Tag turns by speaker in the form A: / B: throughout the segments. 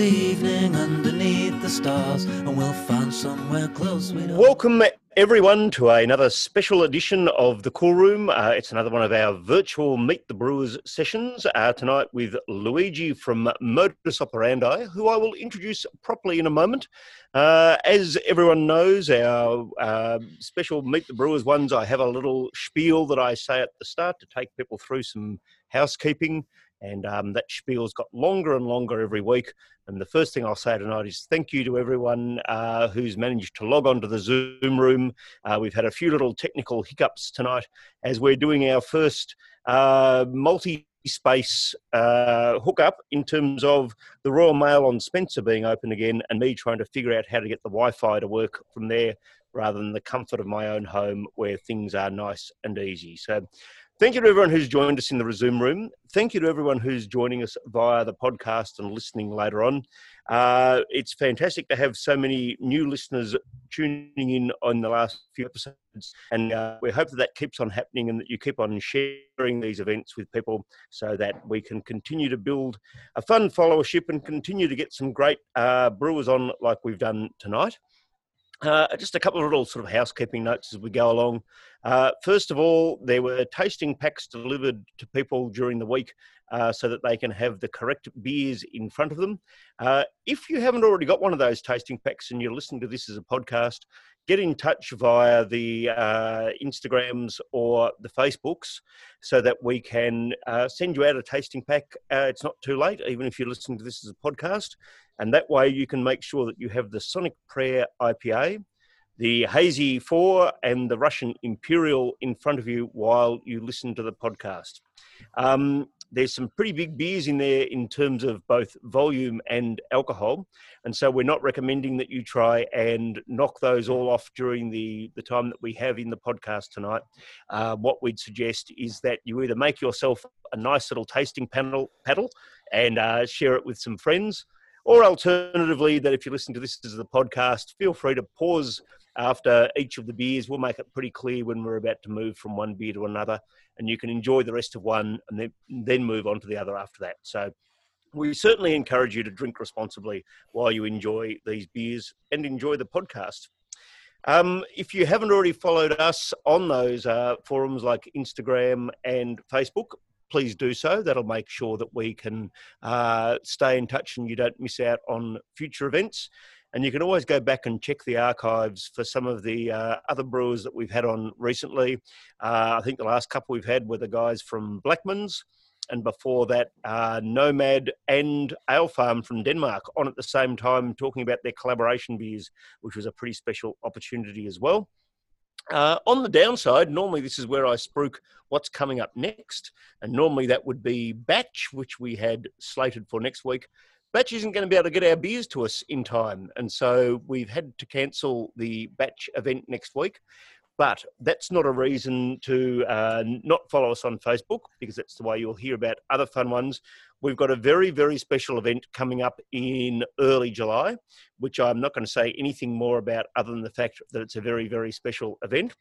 A: evening underneath the stars, and we'll find somewhere close. We
B: Welcome, everyone, to another special edition of the Cool Room. Uh, it's another one of our virtual Meet the Brewers sessions uh, tonight with Luigi from Modus Operandi, who I will introduce properly in a moment. Uh, as everyone knows, our uh, special Meet the Brewers ones, I have a little spiel that I say at the start to take people through some housekeeping. And um, that spiel's got longer and longer every week. And the first thing I'll say tonight is thank you to everyone uh, who's managed to log on to the Zoom room. Uh, we've had a few little technical hiccups tonight as we're doing our first uh, multi space uh, hookup in terms of the Royal Mail on Spencer being open again and me trying to figure out how to get the Wi Fi to work from there rather than the comfort of my own home where things are nice and easy. So Thank you to everyone who's joined us in the Resume room. Thank you to everyone who's joining us via the podcast and listening later on. Uh, it's fantastic to have so many new listeners tuning in on the last few episodes, and uh, we hope that that keeps on happening and that you keep on sharing these events with people so that we can continue to build a fun followership and continue to get some great uh, brewers on like we've done tonight. Uh, just a couple of little sort of housekeeping notes as we go along. Uh, first of all, there were tasting packs delivered to people during the week uh, so that they can have the correct beers in front of them. Uh, if you haven't already got one of those tasting packs and you're listening to this as a podcast, get in touch via the uh, Instagrams or the Facebooks so that we can uh, send you out a tasting pack. it's not too late, even if you're listening to this as a podcast. And that way you can make sure that you have the Sonic Prayer IPA, the Hazy 4, and the Russian Imperial in front of you while you listen to the podcast. Um, there's some pretty big beers in there in terms of both volume and alcohol. And so we're not recommending that you try and knock those all off during the, the time that we have in the podcast tonight. Uh, what we'd suggest is that you either make yourself a nice little tasting panel, paddle and uh, share it with some friends, or alternatively, that if you listen to this as the podcast, feel free to pause after each of the beers. We'll make it pretty clear when we're about to move from one beer to another, and you can enjoy the rest of one and then, then move on to the other after that. So we certainly encourage you to drink responsibly while you enjoy these beers and enjoy the podcast. Um, if you haven't already followed us on those uh, forums like Instagram and Facebook, please do so. That'll make sure that we can uh, stay in touch and you don't miss out on future events. And you can always go back and check the archives for some of the uh, other brewers that we've had on recently. Uh, I think the last couple we've had were the guys from Blackman's, and before that, uh, Nomad and Alefarm from Denmark on at the same time talking about their collaboration beers, which was a pretty special opportunity as well. Uh, on the downside, normally this is where I spruik what's coming up next, and normally that would be Batch, which we had slated for next week. Batch isn't going to be able to get our beers to us in time, and so we've had to cancel the Batch event next week. But that's not a reason to uh, not follow us on Facebook because that's the way you'll hear about other fun ones. We've got a very, very special event coming up in early July, which I'm not going to say anything more about other than the fact that it's a very, very special event.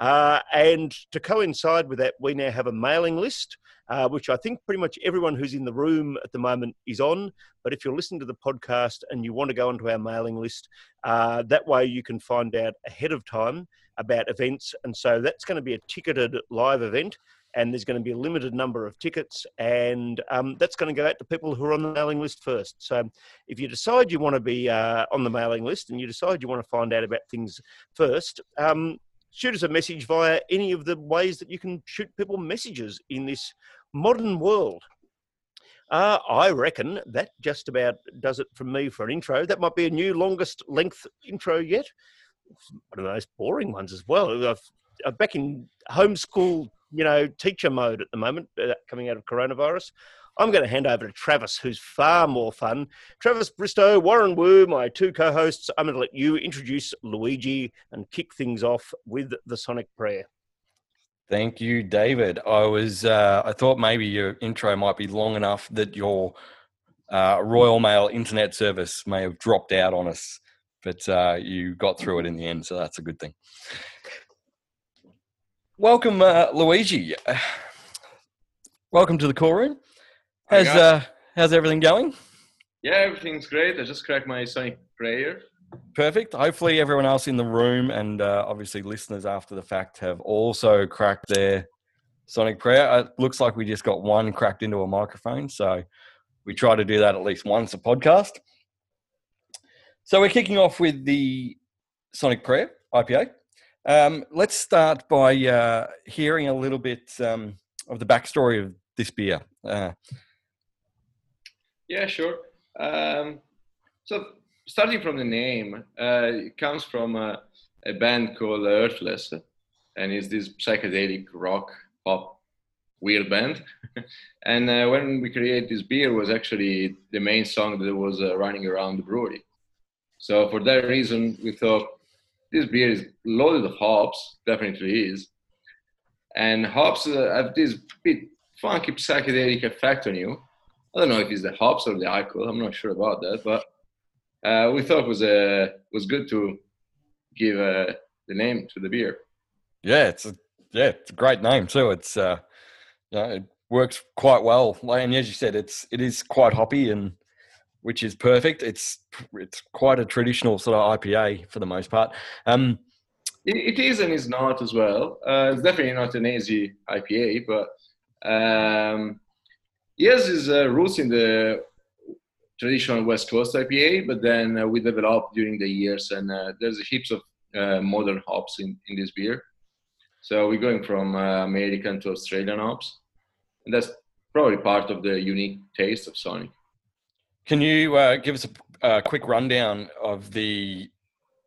B: Uh, and to coincide with that, we now have a mailing list, uh, which I think pretty much everyone who's in the room at the moment is on. But if you're listening to the podcast and you want to go onto our mailing list, uh, that way you can find out ahead of time about events. And so that's going to be a ticketed live event and there's going to be a limited number of tickets, and um, that's going to go out to people who are on the mailing list first. So, if you decide you want to be uh, on the mailing list and you decide you want to find out about things first, um, shoot us a message via any of the ways that you can shoot people messages in this modern world. Uh, I reckon that just about does it from me for an intro. That might be a new longest length intro yet. One of the most boring ones as well. I've, back in homeschool you know, teacher mode at the moment, uh, coming out of coronavirus. I'm going to hand over to Travis, who's far more fun. Travis Bristow, Warren Wu, my two co hosts. I'm going to let you introduce Luigi and kick things off with the Sonic Prayer.
C: Thank you, David. I was uh, I thought maybe your intro might be long enough that your uh, Royal Mail internet service may have dropped out on us, but uh, you got through it in the end, so that's a good thing. Welcome, uh, Luigi. welcome to the cool room. Has uh, how's everything going?
D: Yeah, everything's great. I just cracked my Sonic prayer.
C: Perfect. Hopefully, everyone else in the room and uh, obviously listeners after the fact have also cracked their Sonic prayer. It looks like we just got one cracked into a microphone, so we try to do that at least once a podcast. So we're kicking off with the Sonic prayer IPA. Um, let's start by uh, hearing a little bit um, of the backstory of this beer. Uh,
D: yeah, sure. Um, so starting from the name, uh, it comes from a, a, band called Earthless, and it's this psychedelic rock pop weird band. and uh, when we created this beer, was actually the main song that was uh, running around the brewery. So for that reason, we thought this beer is loaded of hops, definitely is, and hops uh, have this bit funky psychedelic effect on you. I don't know if it's the hops or the alcohol. I'm not sure about that, but uh, we thought was uh, was good to give uh, the name to the beer.
C: Yeah, it's a, yeah, it's a great name too. It's uh, you know, it works quite well. And as you said, it's it is quite hoppy and which is perfect. It's it's quite a traditional sort of IPA for the most part. Um,
D: it, it is and is not as well. Uh, it's definitely not an easy IPA, but um, yes, is uh, roots in the traditional West Coast IPA, but then uh, we developed during the years, and uh, there's heaps of uh, modern hops in, in this beer. So we're going from uh, American to Australian hops, and that's probably part of the unique taste of Sonic.
C: Can you uh, give us a, a, quick rundown of the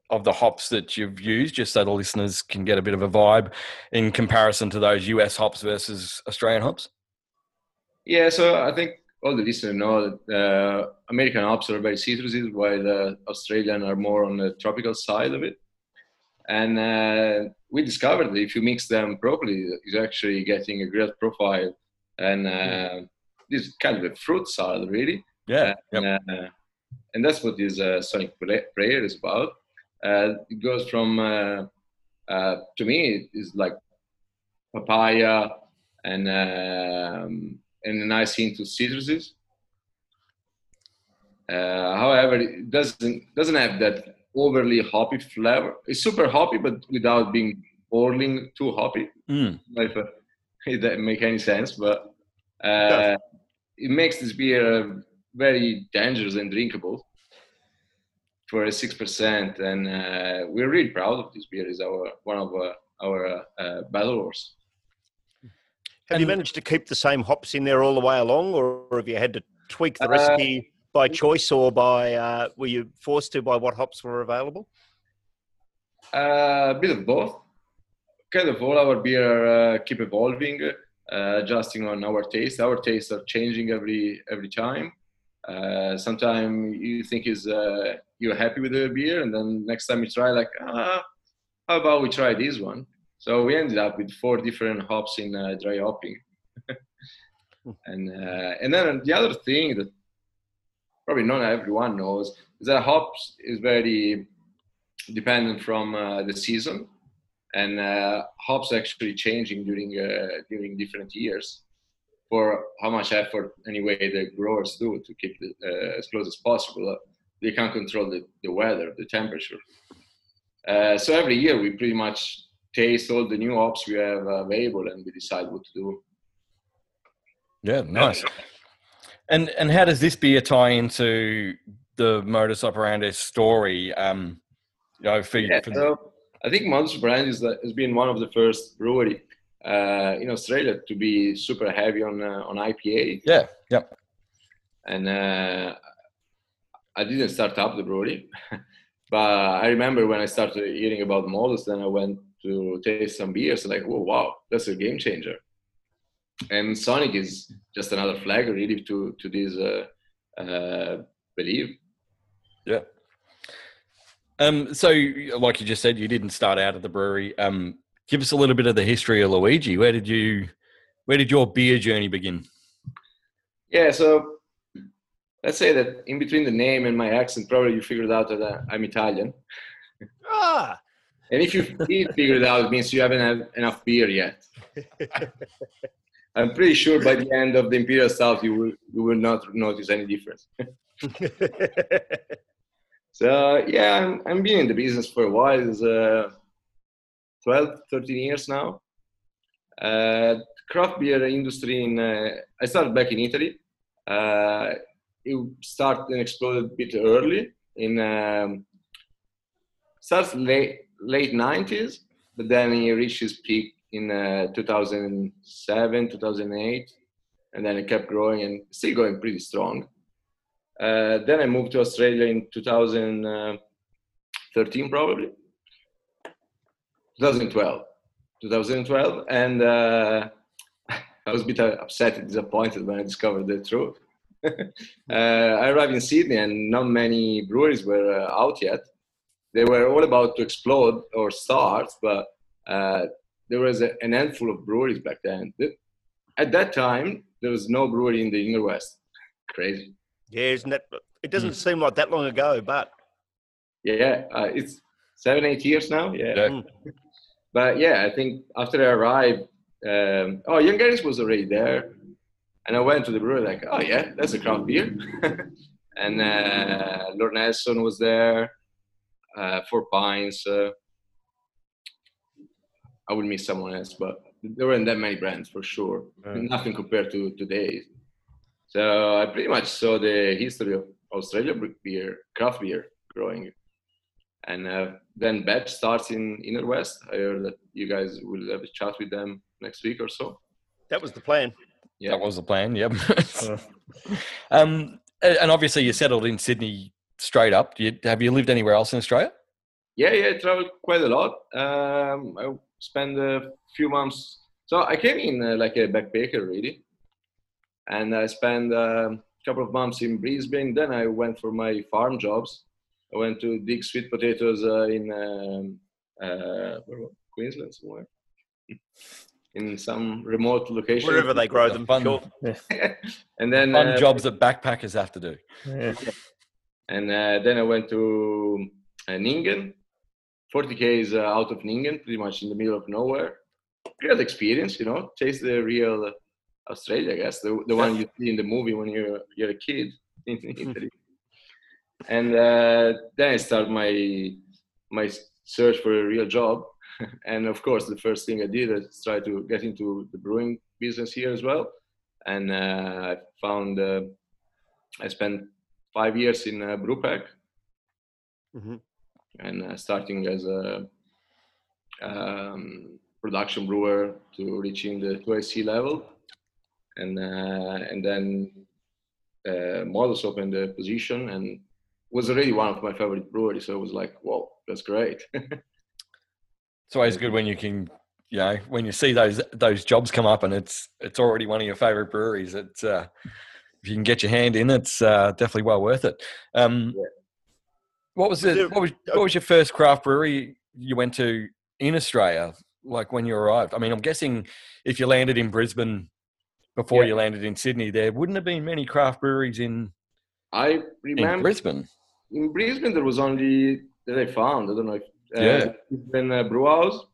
C: of the hops that you've used, just so the listeners can get a bit of a vibe in comparison to those US hops versus Australian hops?
D: Yeah, so I think all the listeners know that uh, American hops are very citrusy, while uh, Australian are more on the tropical side of it. And uh, we discovered that if you mix them properly, you're actually getting a great profile and uh, this kind of a fruit salad, really.
C: Yeah.
D: And,
C: yep.
D: Uh, and that's what this uh, Sonic Prayer is about. it goes from, to me, it's like papaya and um, and a nice hint of citruses. Uh, however, it doesn't doesn't have that overly hoppy flavor. It's super hoppy, but without being boiling too hoppy.
C: Mm.
D: If uh, it doesn't make any sense, but uh, it makes this beer very dangerous and drinkable for a six percent. And uh, we're really proud of this beer. It's our one of our, our uh, battle horse.
B: Have and, you managed to keep the same hops in there all the way along, or have you had to tweak the uh, recipe uh, by choice, or by uh, were you forced to by what hops were available?
D: Uh, a bit of both. Kind of all our beer uh, keep evolving, uh, adjusting on our taste. Our tastes are changing every every time. Sometimes you think is you're happy with the beer, and then next time you try, like, ah, how about we try this one? So we ended up with four different hops in uh, dry hopping. and uh, and then the other thing that probably not everyone knows is that hops is very dependent from uh, the season, and uh, hops actually changing during uh, during different years for how much effort anyway the growers do to keep it uh, as close as possible. They can't control the, the weather, the temperature. so every year we pretty much taste all the new ops we have available and we decide what to do.
C: Yeah, nice. And and how does this beer tie into the modus operandi story? Um, you know, for,
D: yeah,
C: for
D: so I think modus operandi is, has been one of the first brewery uh, in Australia to be super heavy on uh, on IPA.
C: Yeah, yep.
D: And uh, I didn't start up the brewery, but I remember when I started hearing about modus, then I went to taste some beers like oh wow that's a game changer and sonic is just another flag really to to this uh, uh, belief
C: yeah um so like you just said you didn't start out at the brewery um give us a little bit of the history of luigi where did you where did your beer journey begin
D: yeah so let's say that in between the name and my accent probably you figured out that i'm italian
B: ah
D: and if you figure it out, it means you haven't had enough beer yet. I'm pretty sure by the end of the Imperial Stout, you will you will not notice any difference. so yeah, I'm I'm been in the business for a while. It's uh, 12, 13 years now. Uh, craft beer industry in uh, I started back in Italy. Uh, it started and exploded a bit early in um, starts late late 90s, but then it reached its peak in uh, 2007, 2008, and then it kept growing and still going pretty strong. Uh, then I moved to Australia in 2013, probably 2012, 2012, and uh, I was a bit upset and disappointed when I discovered the truth. uh, I arrived in Sydney, and not many breweries were uh, out yet. They were all about to explode or start, but uh, there was a, an handful of breweries back then. At that time, there was no brewery in the inner west. Crazy.
B: Yeah, isn't that? It doesn't mm. seem like that long ago, but
D: yeah, uh, it's seven, eight years now. Yeah.
C: yeah.
D: But yeah, I think after I arrived, um, oh, Young Henrys was already there, and I went to the brewery like, oh yeah, that's a craft beer, and uh, Lord Nelson was there, uh, Four Pines. Uh, I would miss someone else, but there weren't that many brands for sure. Nothing compared to today. So I pretty much saw the history of Australia beer, craft beer growing. And uh, then Batch starts in Inner West. I heard that you guys will have a chat with them next week or so.
B: That was the plan.
C: Yeah. That was the plan, yep. um, and obviously you settled in Sydney straight up. You, have you lived anywhere else in Australia?
D: Yeah, yeah, I traveled quite a lot. Um, I spent a few months. So I came in uh, like a backpacker, really, and I spent uh, a couple of months in Brisbane. Then I went for my farm jobs. I went to dig sweet potatoes uh, in um, uh, Queensland somewhere, in some remote location.
B: Wherever they grow them,
C: fun,
B: sure.
D: and then
C: fun uh, jobs that backpackers have to do.
D: Yeah. And uh, then I went to Nyngan, 40 k's uh, out of Nyngan, pretty much in the middle of nowhere. Great experience, you know. Taste the real Australia, I guess, the, the one you see in the movie when you're you're a kid in Italy. And uh, then I start my my search for a real job. and of course, the first thing I did is try to get into the brewing business here as well. And uh, I found uh, I spent five years in uh, Brewpack. Mm-hmm and uh, starting as a um, production brewer to reaching the 2IC level. And, uh, and then uh, Modus opened the position and was already one of my favorite breweries. So it was like, whoa, that's great.
C: it's always good when you can, you know, when you see those those jobs come up and it's it's already one of your favorite breweries. It's uh, if you can get your hand in, it's uh, definitely well worth it. Um, yeah. What was it? What was, what was your first craft brewery you went to in Australia? Like when you arrived? I mean, I'm guessing if you landed in Brisbane before yeah. you landed in Sydney, there wouldn't have been many craft breweries in.
D: I remember
C: in Brisbane.
D: In Brisbane, there was only that I found. I don't know if uh, yeah. Brisbane uh, Brew House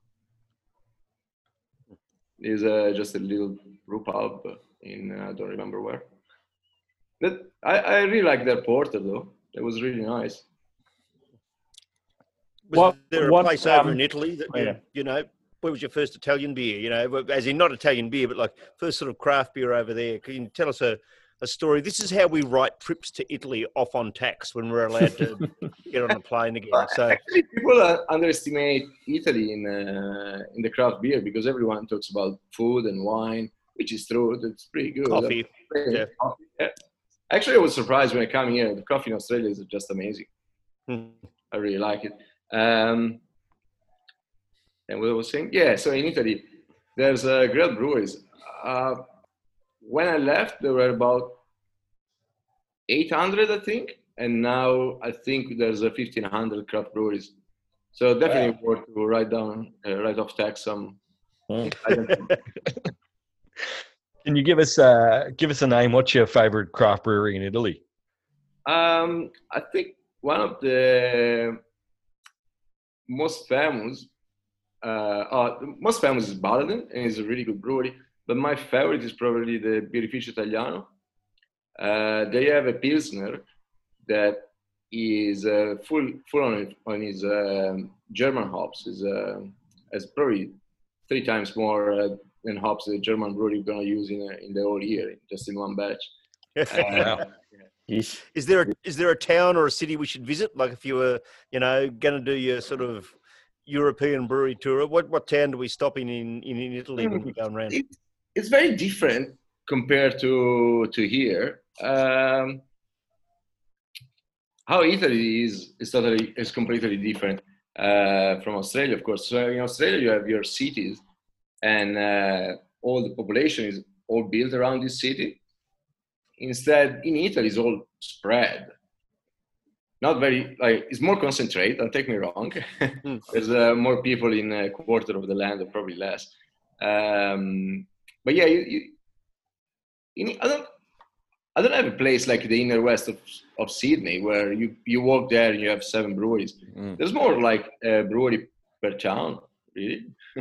D: is uh, just a little brew pub in uh, I don't remember where. But I, I really like their porter though. It was really nice.
B: Was what, there a what, place um, over in Italy that, oh, yeah. you know, where was your first Italian beer? You know, as in not Italian beer, but like first sort of craft beer over there. Can you tell us a, a story? This is how we write trips to Italy off on tax when we're allowed to get on a plane again. So
D: actually, people uh, underestimate Italy in uh, in the craft beer because everyone talks about food and wine, which is true. That's pretty good.
B: Coffee. Yeah.
D: yeah. Actually, I was surprised when I come here. The coffee in Australia is just amazing. Hmm. I really like it. Um, and what I was saying, yeah. So in Italy, there's uh, great breweries. Uh, when I left, there were about 800, I think, and now I think there's a 1500 craft breweries. So definitely wow. worth to write down, uh, write off tax some.
C: Hmm. Can you give us uh, give us a name? What's your favorite craft brewery in Italy?
D: Um, I think one of the most famous, uh, uh, most famous is Baladin, and it's a really good brewery. But my favorite is probably the Birrificio Italiano. Uh, they have a pilsner that is uh, full full on it, on his um, German hops. is uh, is probably three times more uh, than hops the German brewery going to use in a, in the whole year, just in one batch. Uh,
B: is there a, is there a town or a city we should visit? Like if you were, you know, going to do your sort of European brewery tour, what what town do we stop in in, in Italy when we go around?
D: It, it's very different compared to to here. Um, how Italy is is totally is completely different uh, from Australia, of course. So in Australia, you have your cities, and uh, all the population is all built around this city. Instead, in Italy, it's all spread. Not very like it's more concentrated. Don't take me wrong. Hmm. There's uh, more people in a quarter of the land, or probably less. Um, but yeah, you, you, in, I don't I don't have a place like the inner west of, of Sydney where you, you walk there and you have seven breweries. Mm. There's more like a brewery per town, really.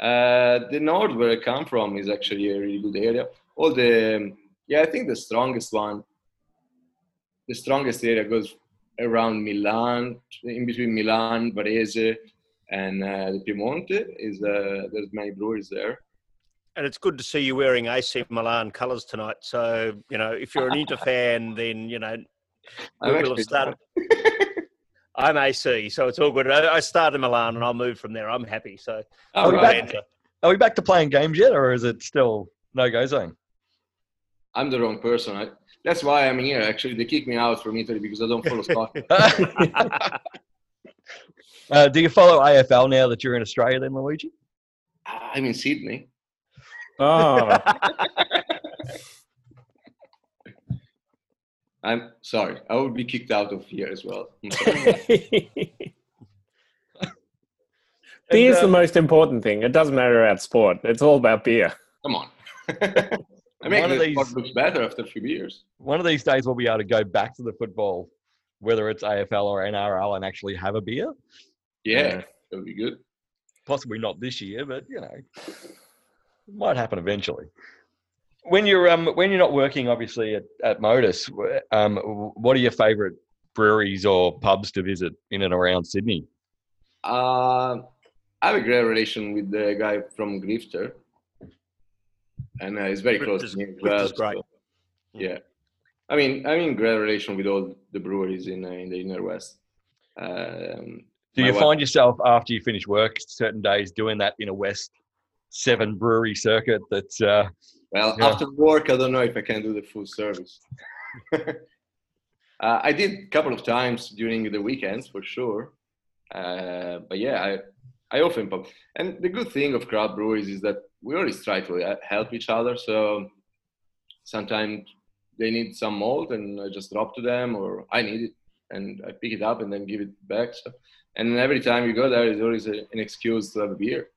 D: uh, the north where I come from is actually a really good area. All the yeah, I think the strongest one, the strongest area goes around Milan, in between Milan, Varese, and uh, the Piemonte. Is uh, there's many breweries there
B: and it's good to see you wearing AC Milan colours tonight. So you know, if you're an Inter fan, then you know we will have started. I'm AC, so it's all good. I, started Milan, and I'll move from there. I'm happy. So
C: are, we back, are we back to playing games yet, or is it still no go zone?
D: I'm the wrong person. I, that's why I'm here. Actually, they kicked me out from Italy because I don't follow soccer.
C: uh, do you follow AFL now that you're in Australia, then, Luigi?
D: I'm in Sydney.
E: Oh.
D: I'm sorry. I would be kicked out of here as well.
E: Beer is the most important thing. It doesn't matter about sport. It's all about beer.
D: Come on. I mean, the these, sport looks better after a few years.
C: One of these days, we'll be able to go back to the football, whether it's AFL or NRL, and actually have a beer.
D: Yeah, uh, that would be good.
C: Possibly not this year, but you know might happen eventually. When you're um, when you're not working, obviously at, at Modus, um, what are your favourite breweries or pubs to visit in and around Sydney?
D: Uh, I have a great relation with the guy from Grifter, and uh, he's very close to me as well. Great. So, yeah, I mean, I'm in great relation with all the breweries in uh, in the inner west. Um,
C: Do you wife, find yourself after you finish work certain days doing that inner west seven brewery circuit that uh,
D: well yeah. after work i don't know if i can do the full service. Uh, i did a couple of times during the weekends for sure. Uh, but yeah i i often pop and the good thing of craft breweries is that we always try to uh, help each other so sometimes they need some malt and i just drop to them or i need it and i pick it up and then give it back so. And every time you go there is always a, an excuse to have a beer.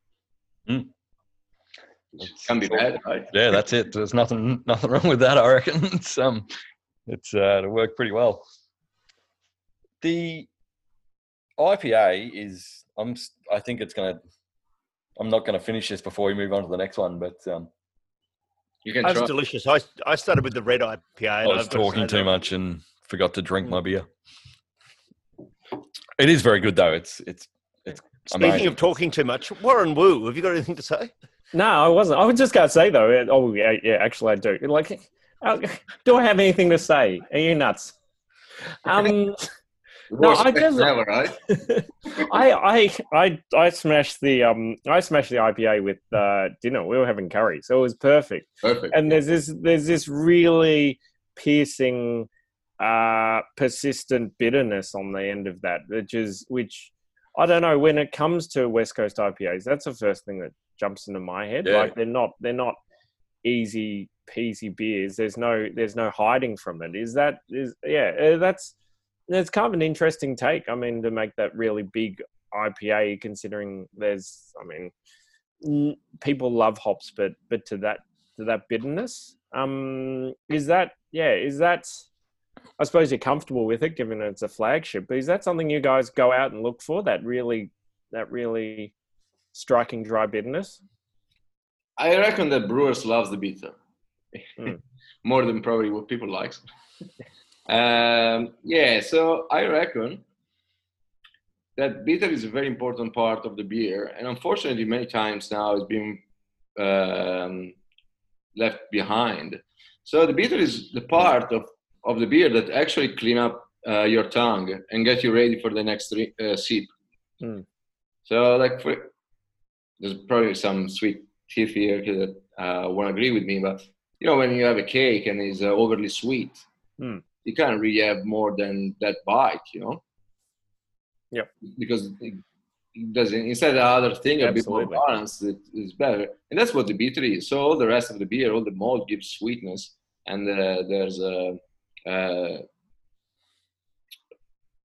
C: Mm
D: can be bad, right?
C: Yeah, that's it. There's nothing nothing wrong with that. I reckon it's um, it's uh, it worked pretty well. The IPA is I'm I think it's gonna. I'm not going to finish this before we move on to the next one, but um,
B: you can. That's try. delicious. I I started with the red IPA.
C: I was talking too that. much and forgot to drink mm. my beer. It is very good though. It's it's it's.
B: Speaking amazing. of talking too much, Warren Wu, have you got anything to say?
E: No, I wasn't. I was just going to say though. Oh yeah, yeah. Actually, I do. Like, uh, do I have anything to say? Are you nuts? Um, no, I just. Right? I, I, I, I smashed the um, I smashed the IPA with uh, dinner. We were having curry, so it was perfect.
D: Perfect.
E: And there's this, there's this really piercing, uh, persistent bitterness on the end of that, which is which. I don't know when it comes to West Coast IPAs. That's the first thing that jumps into my head. Yeah. Like they're not they're not easy peasy beers. There's no there's no hiding from it. Is that is yeah uh, that's that's kind of an interesting take. I mean to make that really big IPA, considering there's I mean people love hops, but but to that to that bitterness. Um, is that yeah? Is that I suppose you're comfortable with it, given it's a flagship. But is that something you guys go out and look for? That really, that really striking dry bitterness?
D: I reckon that brewers loves the bitter
E: Hmm.
D: more than probably what people likes. um, yeah, so I reckon that bitter is a very important part of the beer, and unfortunately, many times now it's been um, left behind. So the bitter is the part of, of the beer that actually clean up uh, your tongue and get you ready for the next re- uh, sip.
E: Mm.
D: So, like, for, there's probably some sweet teeth here that uh, won't agree with me, but you know, when you have a cake and it's uh, overly sweet,
E: Mm.
D: you can't really have more than that bite, you know.
E: Yep.
D: Because it it doesn't. Instead, the other thing a bit more balanced it is better, and that's what the bitter is. So all the rest of the beer, all the malt gives sweetness, and uh, there's a uh,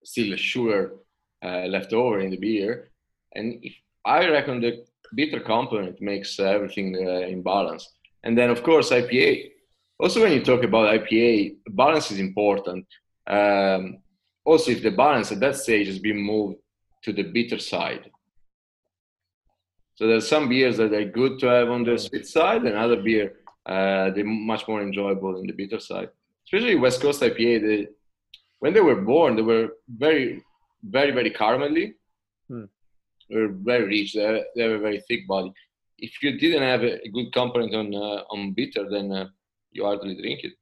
D: still a sugar uh, left over in the beer, and if, I reckon the bitter component makes uh, everything uh, in balance. And then, of course, IPA. Also, when you talk about IPA, balance is important. Um, also, if the balance at that stage has been moved to the bitter side. So there's some beers that are good to have on the sweet side, and other beer uh, they're much more enjoyable in the bitter side. Especially West Coast IPA, they, when they were born, they were very, very, very caramelly.
E: Hmm.
D: Were very rich. They have, they have a very thick body. If you didn't have a, good component on uh, on bitter, then uh, you hardly drink it.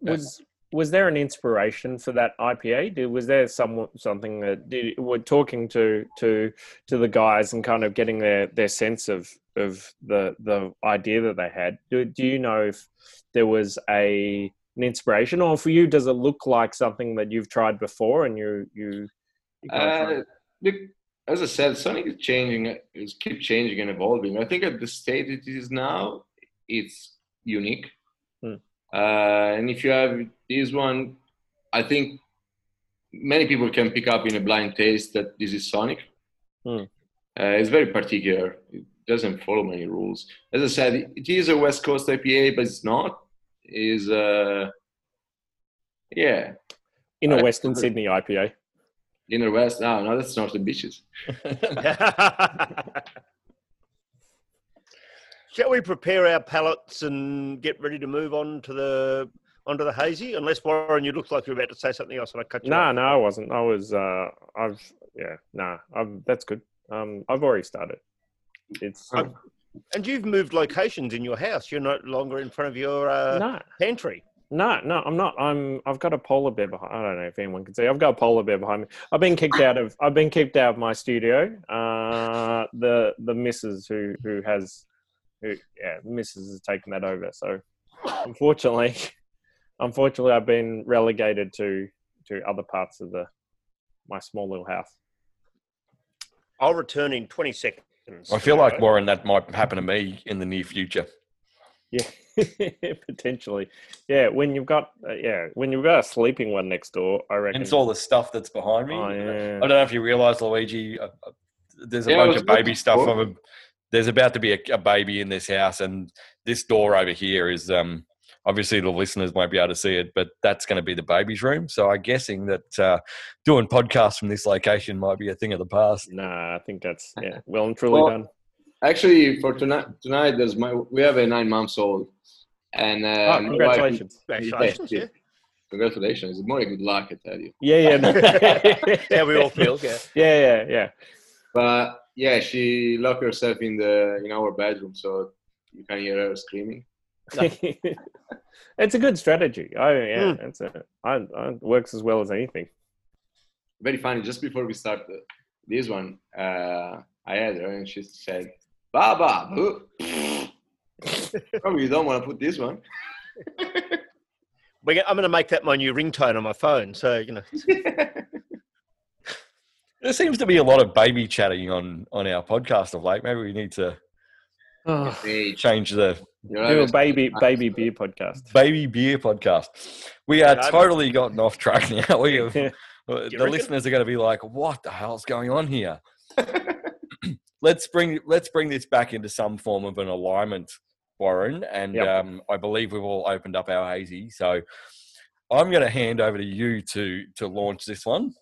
E: was was there an inspiration for that IPA? Did, was there some something that did, we're talking to to to the guys and kind of getting their their sense of of the the idea that they had? Do, do you know if there was a an inspiration, or for you, does it look like something that you've tried before and you you? you kind of try-
D: Uh, as I said, Sonic is changing, is keep changing and evolving. I think at the state it is now, it's unique.
E: Hmm.
D: Uh, and if you have this one, I think many people can pick up in a blind taste that this is Sonic.
E: Hmm.
D: Uh, it's very particular. It doesn't follow many rules. As I said, it is a West Coast IPA, but it's not. Is uh, yeah,
E: in a Western Sydney IPA.
D: Inner West. No, no, that's Northern Beaches.
B: Shall we prepare our palates and get ready to move on to the onto the hazy? Unless Warren, you look like you're about to say something else, and I cut you.
E: No,
B: off.
E: no, no, I wasn't. I was. Uh, I've. Yeah, nah. I'm, that's good. Um, I've already started. It's.
B: And you've moved locations in your house. You're no longer in front of your uh,
E: no,
B: pantry.
E: No, no. I'm not. I'm. I've got a polar bear behind. I don't know if anyone can see. I've got a polar bear behind me. I've been kicked out of. I've been kicked out of my studio. Uh, the the missus who who has, who yeah, missus has taken that over. So, unfortunately, unfortunately, I've been relegated to to other parts of the my small little house.
B: I'll return in 20 seconds.
C: I feel like Warren, that might happen to me in the near future.
E: Yeah, potentially. Yeah, when you've got uh, yeah, when you've got a sleeping one next door, I reckon.
C: And it's all the stuff that's behind me.
E: Oh,
C: I don't know if you realise, Luigi. Uh, uh, there's a
D: Yeah,
C: bunch of baby
D: looking
C: stuff.
D: for-
C: Of a, there's about to be a, a baby in this house, and this door over here is um, obviously the listeners won't be able to see it, but that's going to be the baby's room. So I'm guessing that uh, doing podcasts from this location might be a thing of the past.
E: Nah, I think that's yeah, well and truly
D: Well,
E: done.
D: Actually, for tonight, tonight there's my we have a nine months old, and uh,
E: Oh,
D: my wife-
E: congratulations!
B: Congratulations.
D: Yeah,
B: Yeah.
D: congratulations! It's more a good luck, I tell you.
E: Yeah, yeah, no.
B: Yeah, we all feel. Yeah.
E: yeah, yeah,
D: But yeah, she locked herself in the in our bedroom, so you can hear her screaming.
E: yeah. it's a good strategy. Oh yeah, it's a I, I, it works as well as anything.
D: Very funny. Just before we start the, this one, uh, I had her, and she said, "Baba, boo." probably you don't want to put this one.
B: I'm going to make that my new ringtone on my phone. So, you know,
C: There seems to be a lot of baby chatting on on our podcast of late. Maybe we need to
E: Oh,
C: change the
D: you're
E: do a baby baby beer podcast.
C: baby beer podcast. We are
B: Yeah, I-
C: totally gotten off track now. We have, the
B: reckon?
C: listeners are going to be like, "What the hell's going on here?" Let's bring let's bring this back into some form of an alignment, Warren. And
E: Yep.
C: um, I believe we've all opened up our hazy. So I'm going to hand over to you to to launch this one.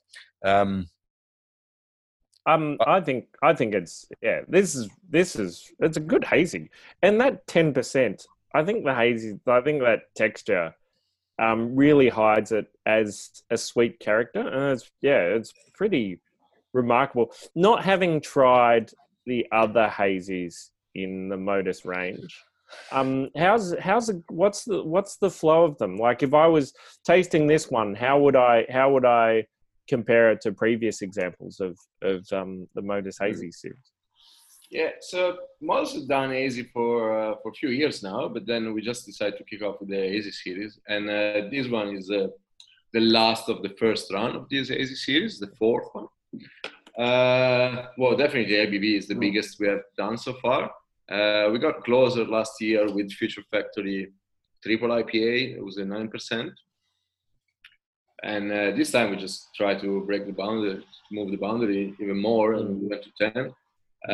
C: Um,
E: Um, I think I think it's yeah. This is this is it's a good hazy, and that ten percent. I think the hazy. I think that texture um, really hides it as a sweet character, and it's yeah, it's pretty remarkable. Not having tried the other hazies in the Modus range, um, how's how's the, what's the what's the flow of them? Like, if I was tasting this one, how would I how would I compare it to previous examples of of um, the Modus
D: Hmm.
E: Hazy series?
D: Yeah, so Modus has done Hazy for uh, for a few years now, but then we just decided to kick off with the Hazy series, and uh, this one is uh, the last of the first run of this Hazy series, the fourth one. Uh, well, definitely ABV is the biggest we have done so far. Uh, we got closer last year with Future Factory Triple IPA. It was a nine percent, and uh, this time we just try to break the boundary, move the boundary even more, and we went to ten.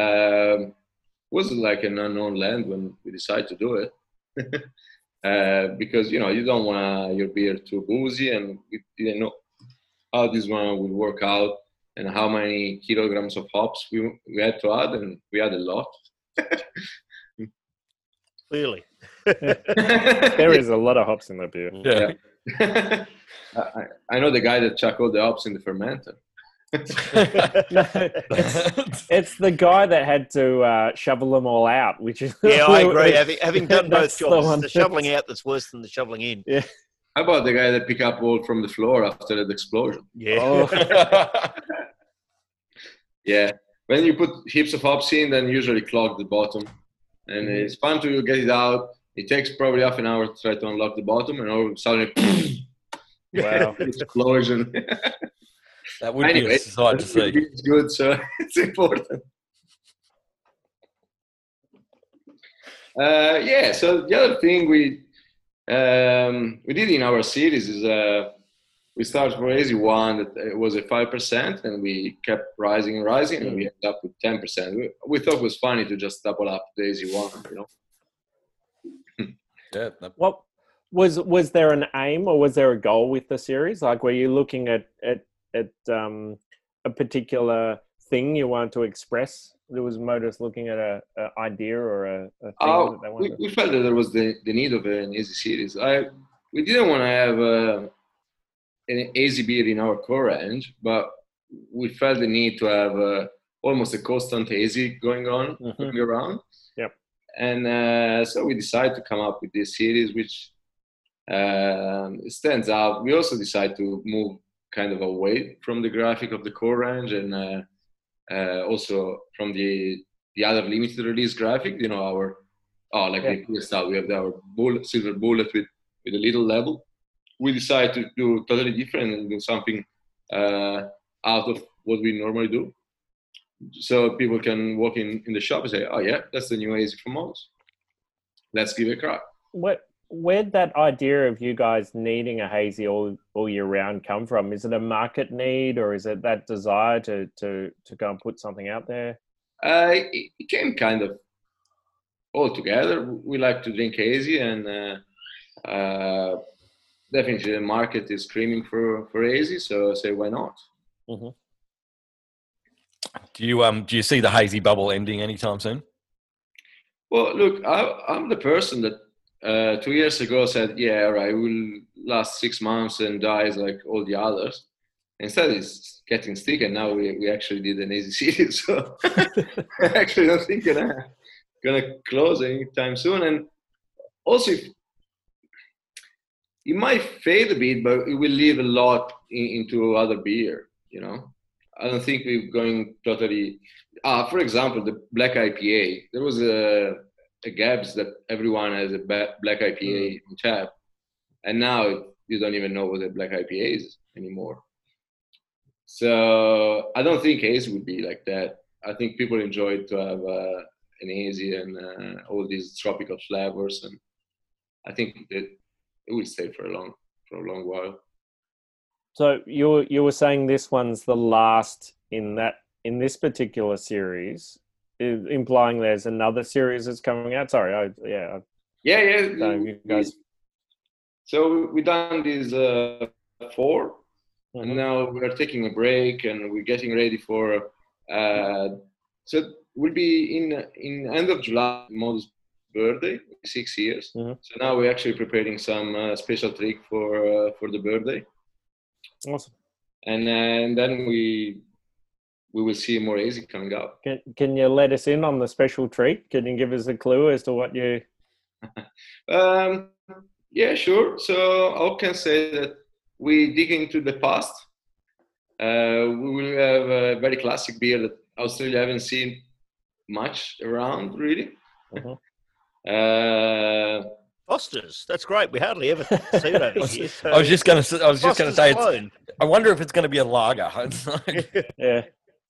D: Um, was like an unknown land when we decided to do it. uh, because you know you don't want your beer too boozy, and we didn't know how this one would work out and how many kilograms of hops we, we had to add, and we had a lot.
B: Clearly.
E: There is a lot of hops in that beer.
C: Yeah.
D: I, I know the guy that chucked all the hops in the fermenter.
E: it's, it's the guy that had to uh, shovel them all out, which is
B: yeah, I agree. Having, having done both
E: That's the
B: jobs, the shoveling out that's worse than the shoveling in.
D: How about the guy that picked up all from the floor after the explosion?
B: Yeah.
E: Oh.
D: Yeah, when you put heaps of hops in, then usually clog the bottom, and
E: Mhm.
D: it's fun to get it out. It takes probably half an hour to try to unlock the bottom, and all of a sudden,
E: Wow.
D: explosion.
C: that would be
D: Anyway,
C: a sight to see.
D: It's good, so it's important. Uh, yeah. So the other thing we um, we did in our series is uh, we started for Easy One that it was a five percent, and we kept rising and rising, and we ended up with ten percent. We, we thought it was funny to just double up the Easy One, you know.
C: Yeah, that-
E: What was was there an aim or was there a goal with the series? Like, were you looking at at at um, a particular thing you wanted to express? There was Modus looking at a, a idea or a, a thing
D: Oh,
E: that they
D: we,
E: wanted.
D: we felt that there was the, the need of an easy series. I we didn't want to have uh, an easy beer in our core range, but we felt the need to have uh, almost a constant easy going on
E: Mhm.
D: going around.
E: Yep.
D: And uh, so we decided to come up with this series, which um, stands out. We also decided to move kind of away from the graphic of the core range and uh, uh, also from the the other limited release graphic. You know, our oh, like
E: Yeah.
D: the. We have our bullet, silver bullet with with a little level. We decided to do totally different and do something uh, out of what we normally do. So people can walk in, in the shop and say, "Oh yeah, that's the new AZ from Moz. Let's give it a crack."
E: What where'd that idea of you guys needing a hazy all all year round come from? Is it a market need or is it that desire to to to go and put something out there?
D: Uh, it, it came kind of all together. We like to drink hazy, and uh, uh, definitely the market is screaming for for hazy. So I say, why not?
C: Do you um do you see the hazy bubble ending anytime soon?
D: Well, look, I, I'm the person that uh, two years ago said, "Yeah, all right, we'll last six months and dies like all the others." Instead, it's getting stick, and now we, we actually did an easy series. So I actually don't think gonna gonna close anytime soon. And also, if, it might fade a bit, but it will leave a lot in, into other beer. You know, I don't think we're going totally. Uh, for example, the black IPA. There was a, a GABS that everyone has a black IPA in tap, and now you don't even know what a black IPA is anymore. So I don't think hazy would be like that. I think people enjoy to have uh, an hazy and uh, all these tropical flavors, and I think that it will stay for a long for a long while.
E: So you were- you were saying this one's the last in that in this particular series, implying there's another series that's coming out. Sorry, I yeah,
D: Yeah, yeah.
E: I don't know, you guys.
D: So we've done these uh, four,
E: Mhm.
D: and now we're taking a break and we're getting ready for Uh, so we'll be in in end of July, Modus birthday, six years.
E: Mhm.
D: So now we're actually preparing some uh, special trick for uh, for the birthday,
E: Awesome.
D: and, uh, and then we we will see more easy coming up.
E: Can, can you let us in on the special treat? Can you give us a clue as to what you?
D: Um, yeah, sure. So I can say that we dig into the past. Uh, we will have a very classic beer that Australia haven't seen much around, really.
E: Mhm.
D: Uh,
B: Foster's. That's great. We hardly ever see it over here. So
C: I was just going to. I was just going to say. It's, I wonder if it's going to be a lager.
E: Yeah.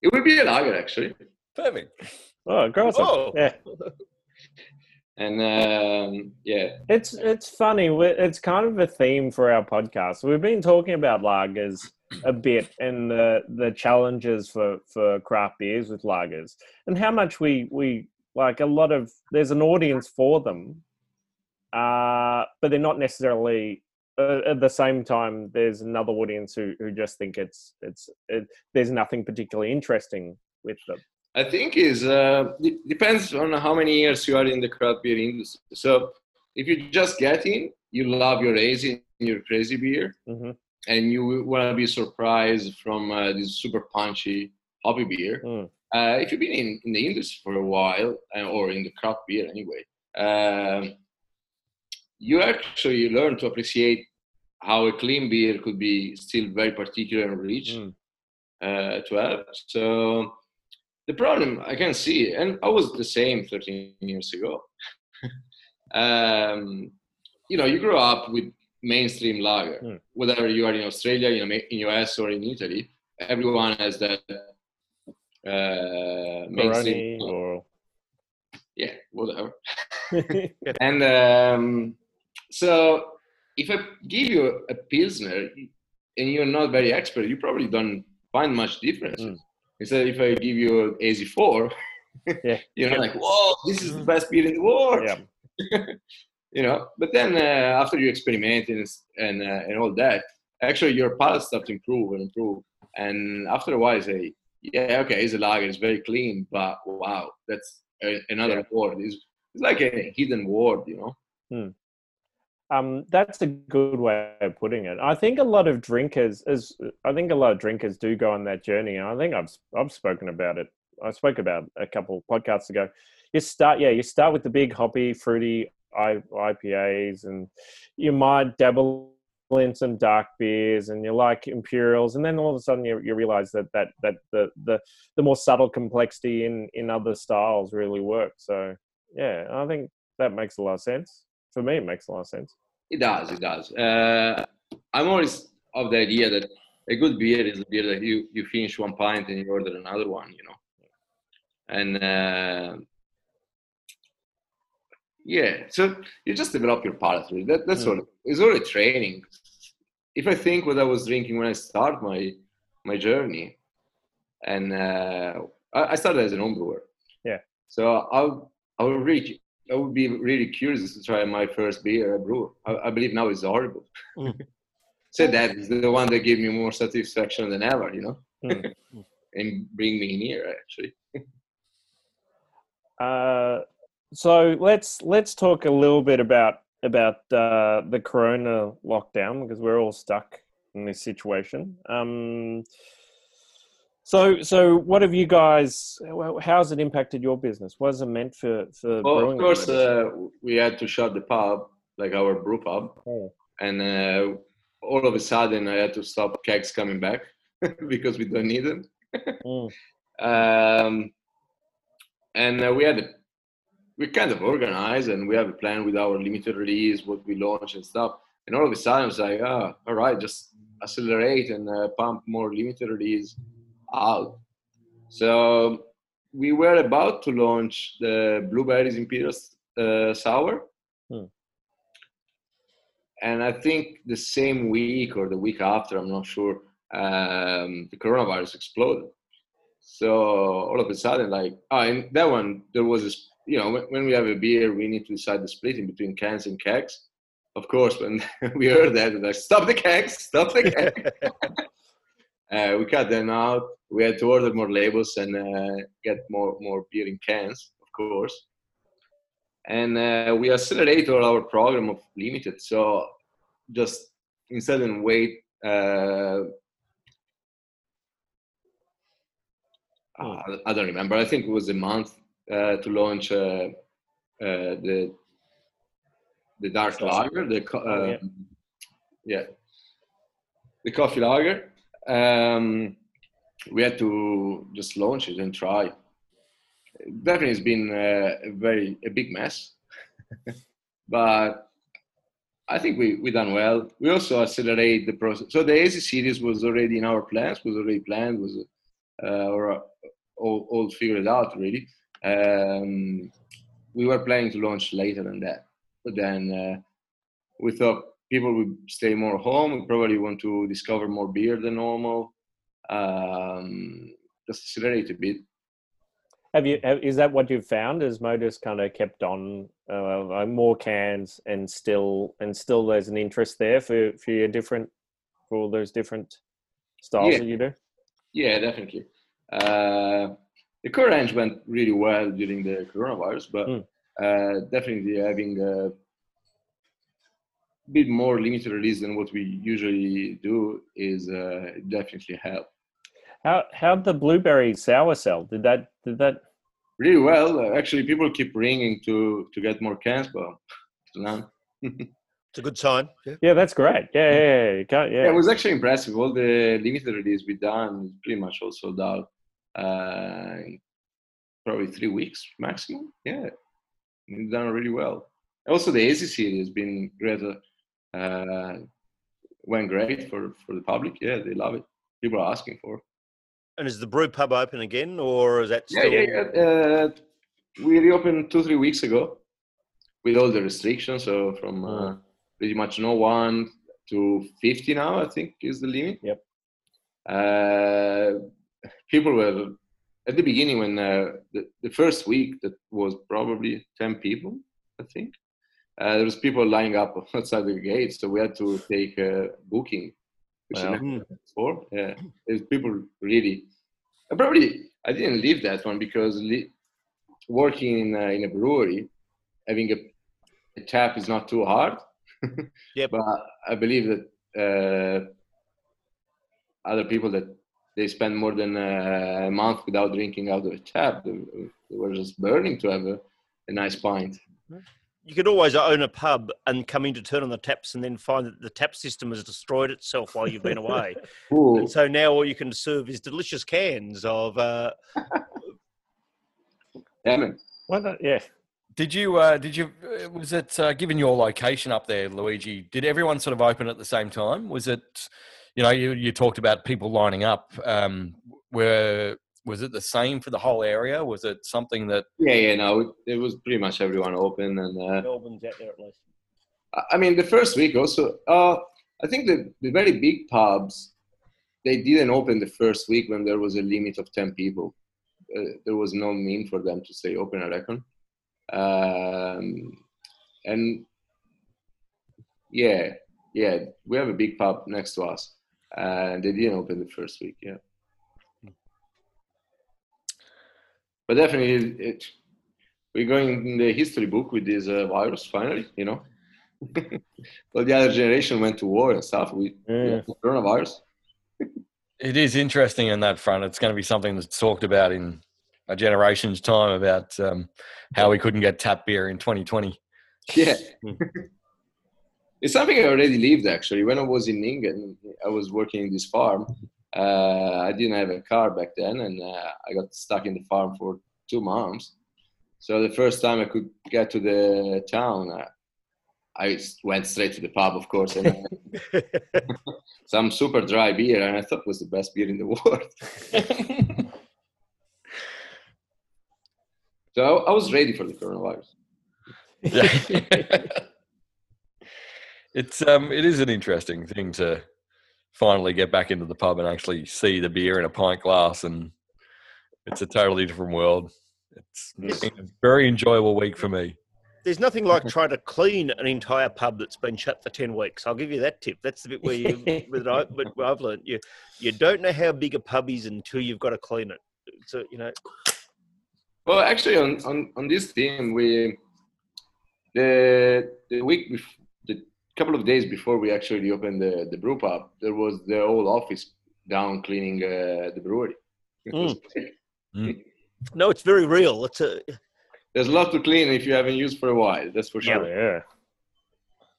D: It would be a lager, actually.
C: perfect.
E: Oh, awesome.
B: Oh.
E: Yeah.
D: And um, yeah,
E: It's it's funny. we- It's kind of a theme for our podcast. We've been talking about lagers a bit and the the challenges for for craft beers with lagers and how much we we like a lot of there's an audience for them, uh, but they're not necessarily. Uh, at the same time, there's another audience who, who just think it's it's it, there's nothing particularly interesting with them.
D: I think is uh, it depends on how many years you are in the craft beer industry. So if you just get in, you love your hazy your crazy beer,
E: hmm
D: and you want to be surprised from uh, this super punchy hobby beer.
E: Mm.
D: Uh, if you've been in, in the industry for a while, uh, or in the craft beer anyway, um, you actually learn to appreciate how a clean beer could be still very particular and rich
E: Mm.
D: uh, to have. So the problem I can see, and I was the same 13 years ago. um, you know, you grow up with mainstream lager,
E: Mm.
D: whether you are in Australia, in, US, or in Italy. Everyone has that uh, mainstream.
E: Or
D: Yeah, whatever. and um, so, if I give you a pilsner and you're not very expert, you probably don't find much difference.
E: Mm.
D: Instead, if I give you an AZ4,
E: Yeah.
D: you're not like, "Whoa, this is the best beer in the world."
E: yeah.
D: you know. But then uh, after you experiment and and, uh, and all that, actually your palate starts to improve and improve. And after a while, say, "Yeah, okay, it's a lager, it's very clean, but wow, that's a, another word. It's, it's like a hidden word, you know."
E: Um, that's a good way of putting it. I think a lot of drinkers is I think a lot of drinkers do go on that journey, and I think I've I've spoken about it. I spoke about a couple podcasts ago. You start, yeah, you start with the big hoppy, fruity IPAs, and you might dabble in some dark beers, and you like imperials, and then all of a sudden you, you realize that that that the the the more subtle complexity in in other styles really works. So yeah, I think that makes a lot of sense. For me, it makes a lot of sense.
D: It does. It does. Uh, I'm always of the idea that a good beer is a beer that you you finish one pint and you order another one. You know, and uh, yeah, so you just develop your palate. Really. That, that's
E: Mm.
D: all. It's all a training. If I think what I was drinking when I start my my journey, and uh, I, I started as an home brewer.
E: Yeah.
D: So I'll I would really I would be really curious to try my first beer I brew. I, I believe now it's horrible.
B: Mm.
D: Said that is the one that gave me more satisfaction than ever, you know,
E: Mm.
D: and bring me near actually.
E: Uh, so let's let's talk a little bit about about uh, the Corona lockdown because we're all stuck in this situation. Um, so so what have you guys? well, How's it impacted your business? What has it meant for for?
D: Well, of course, uh, we had to shut the pub, like our brew pub,
E: Oh.
D: and uh, all of a sudden I had to stop kegs coming back because we don't need them.
E: Mm.
D: um, and uh, we had a, we kind of organized and we have a plan with our limited release, what we launch and stuff. And all of a sudden, it's like, ah, all right, just accelerate and uh, pump more limited release out. So we were about to launch the blueberries imperial uh, sour.
E: Hmm.
D: And I think the same week or the week after, I'm not sure, um, the coronavirus exploded. So all of a sudden, like, oh, and that one, there was this, you know, when, when we have a beer, we need to decide the splitting between cans and kegs. Of course, when we heard that, like, stop the kegs, stop the kegs. Uh, we cut them out. We had to order more labels and uh, get more more beer in cans, of course. And uh, we accelerated our program of limited. So just instead of wait. Uh, I don't remember. I think it was a month uh, to launch uh, the the dark lager, the oh, yeah. yeah. the coffee lager. Um, we had to just launch it and try. Definitely, it's been a very a big mess, but I think we we done well. We also accelerate the process. So the AC series was already in our plans. Was already planned. Was uh, or all, all figured out really. Um, we were planning to launch later than that, but then uh, we thought people will stay more home. Probably want to discover more beer than normal. Um, just accelerate a bit.
E: Have you? Have, is that what you've found? Has Modus kind of kept on uh, more cans and still and still there's an interest there for for your different for all those different styles yeah. that you do?
D: Yeah, definitely. Uh, the core range went really well during the coronavirus, but mm. uh, definitely having a bit more limited release than what we usually do is uh, definitely help.
E: How how the blueberry sour sell? Did that did that
D: really well? Actually, people keep ringing to to get more cans, but none.
B: it's a good sign.
E: Yeah, yeah that's great. Yeah, yeah, yeah. yeah.
D: yeah. It was actually impressive. All the limited release we done is pretty much all sold out uh, probably three weeks maximum. Yeah, we've done really well. Also, the AC series has been great. Uh, went great for for the public. Yeah, they love it. People are asking for. It.
B: And is the brew pub open again, or is that
D: still? Yeah, yeah. yeah. Uh, we reopened two three weeks ago with all the restrictions. So from uh, mm. pretty much no one to 50 now, I think is the limit.
E: Yep.
D: Uh, people were at the beginning when uh, the, the first week that was probably 10 people i think uh, there was people lining up outside the gate so we had to take a booking which wow. never before yeah there's people really I probably i didn't leave that one because li- working in, uh, in a brewery having a, a, tap is not too hard
B: yeah
D: but i believe that uh, other people that they spend more than a month without drinking out of a tap. They, they were just burning to have a, a nice pint.
B: You could always own a pub and come in to turn on the taps and then find that the tap system has destroyed itself while you've been away. and so now all you can serve is delicious cans of. Uh...
D: yeah,
E: Why not? Yeah.
C: Did you? Uh, did you? Uh, was it uh, given your location up there, Luigi? Did everyone sort of open at the same time? Was it? you know, you, you talked about people lining up. Um, were was it the same for the whole area? Was it something that?
D: Yeah, yeah, no, it was pretty much everyone open and. Uh,
E: Melbourne's out there at least.
D: I mean, the first week also. Uh, I think the the very big pubs, they didn't open the first week when there was a limit of ten people. Uh, there was no mean for them to say open. I reckon. Um, and yeah, yeah, we have a big pub next to us and they didn't open the first week. Yeah, but definitely, it, we're going in the history book with this uh, virus. Finally, you know, all the other generation went to war and stuff. We, yeah. coronavirus.
C: it is interesting in that front. It's going to be something that's talked about in a generation's time about um, how we couldn't get tap beer in 2020.
D: Yeah. It's something I already lived actually. When I was in England, I was working in this farm. Uh, I didn't have a car back then, and uh, I got stuck in the farm for two months. So the first time I could get to the town, uh, I went straight to the pub, of course, and some super dry beer, and I thought was the best beer in the world. so I was ready for the coronavirus.
C: Yeah it's um it is an interesting thing to finally get back into the pub and actually see the beer in a pint glass and it's a totally different world it's been a very enjoyable week for me
B: There's nothing like trying to clean an entire pub that's been shut for ten weeks. I'll give you that tip. That's the bit where you, that I, but I've learned you, you don't know how big a pub is until you've got to clean it. So you know,
D: Well, actually, on, on, on this theme we the the week before, the couple of days before we actually opened the the brew pub, there was the whole office down cleaning uh, the brewery. It was-
B: no, it's very real. It's a
D: There's a lot to clean if you haven't used for a while. That's for sure.
E: yeah.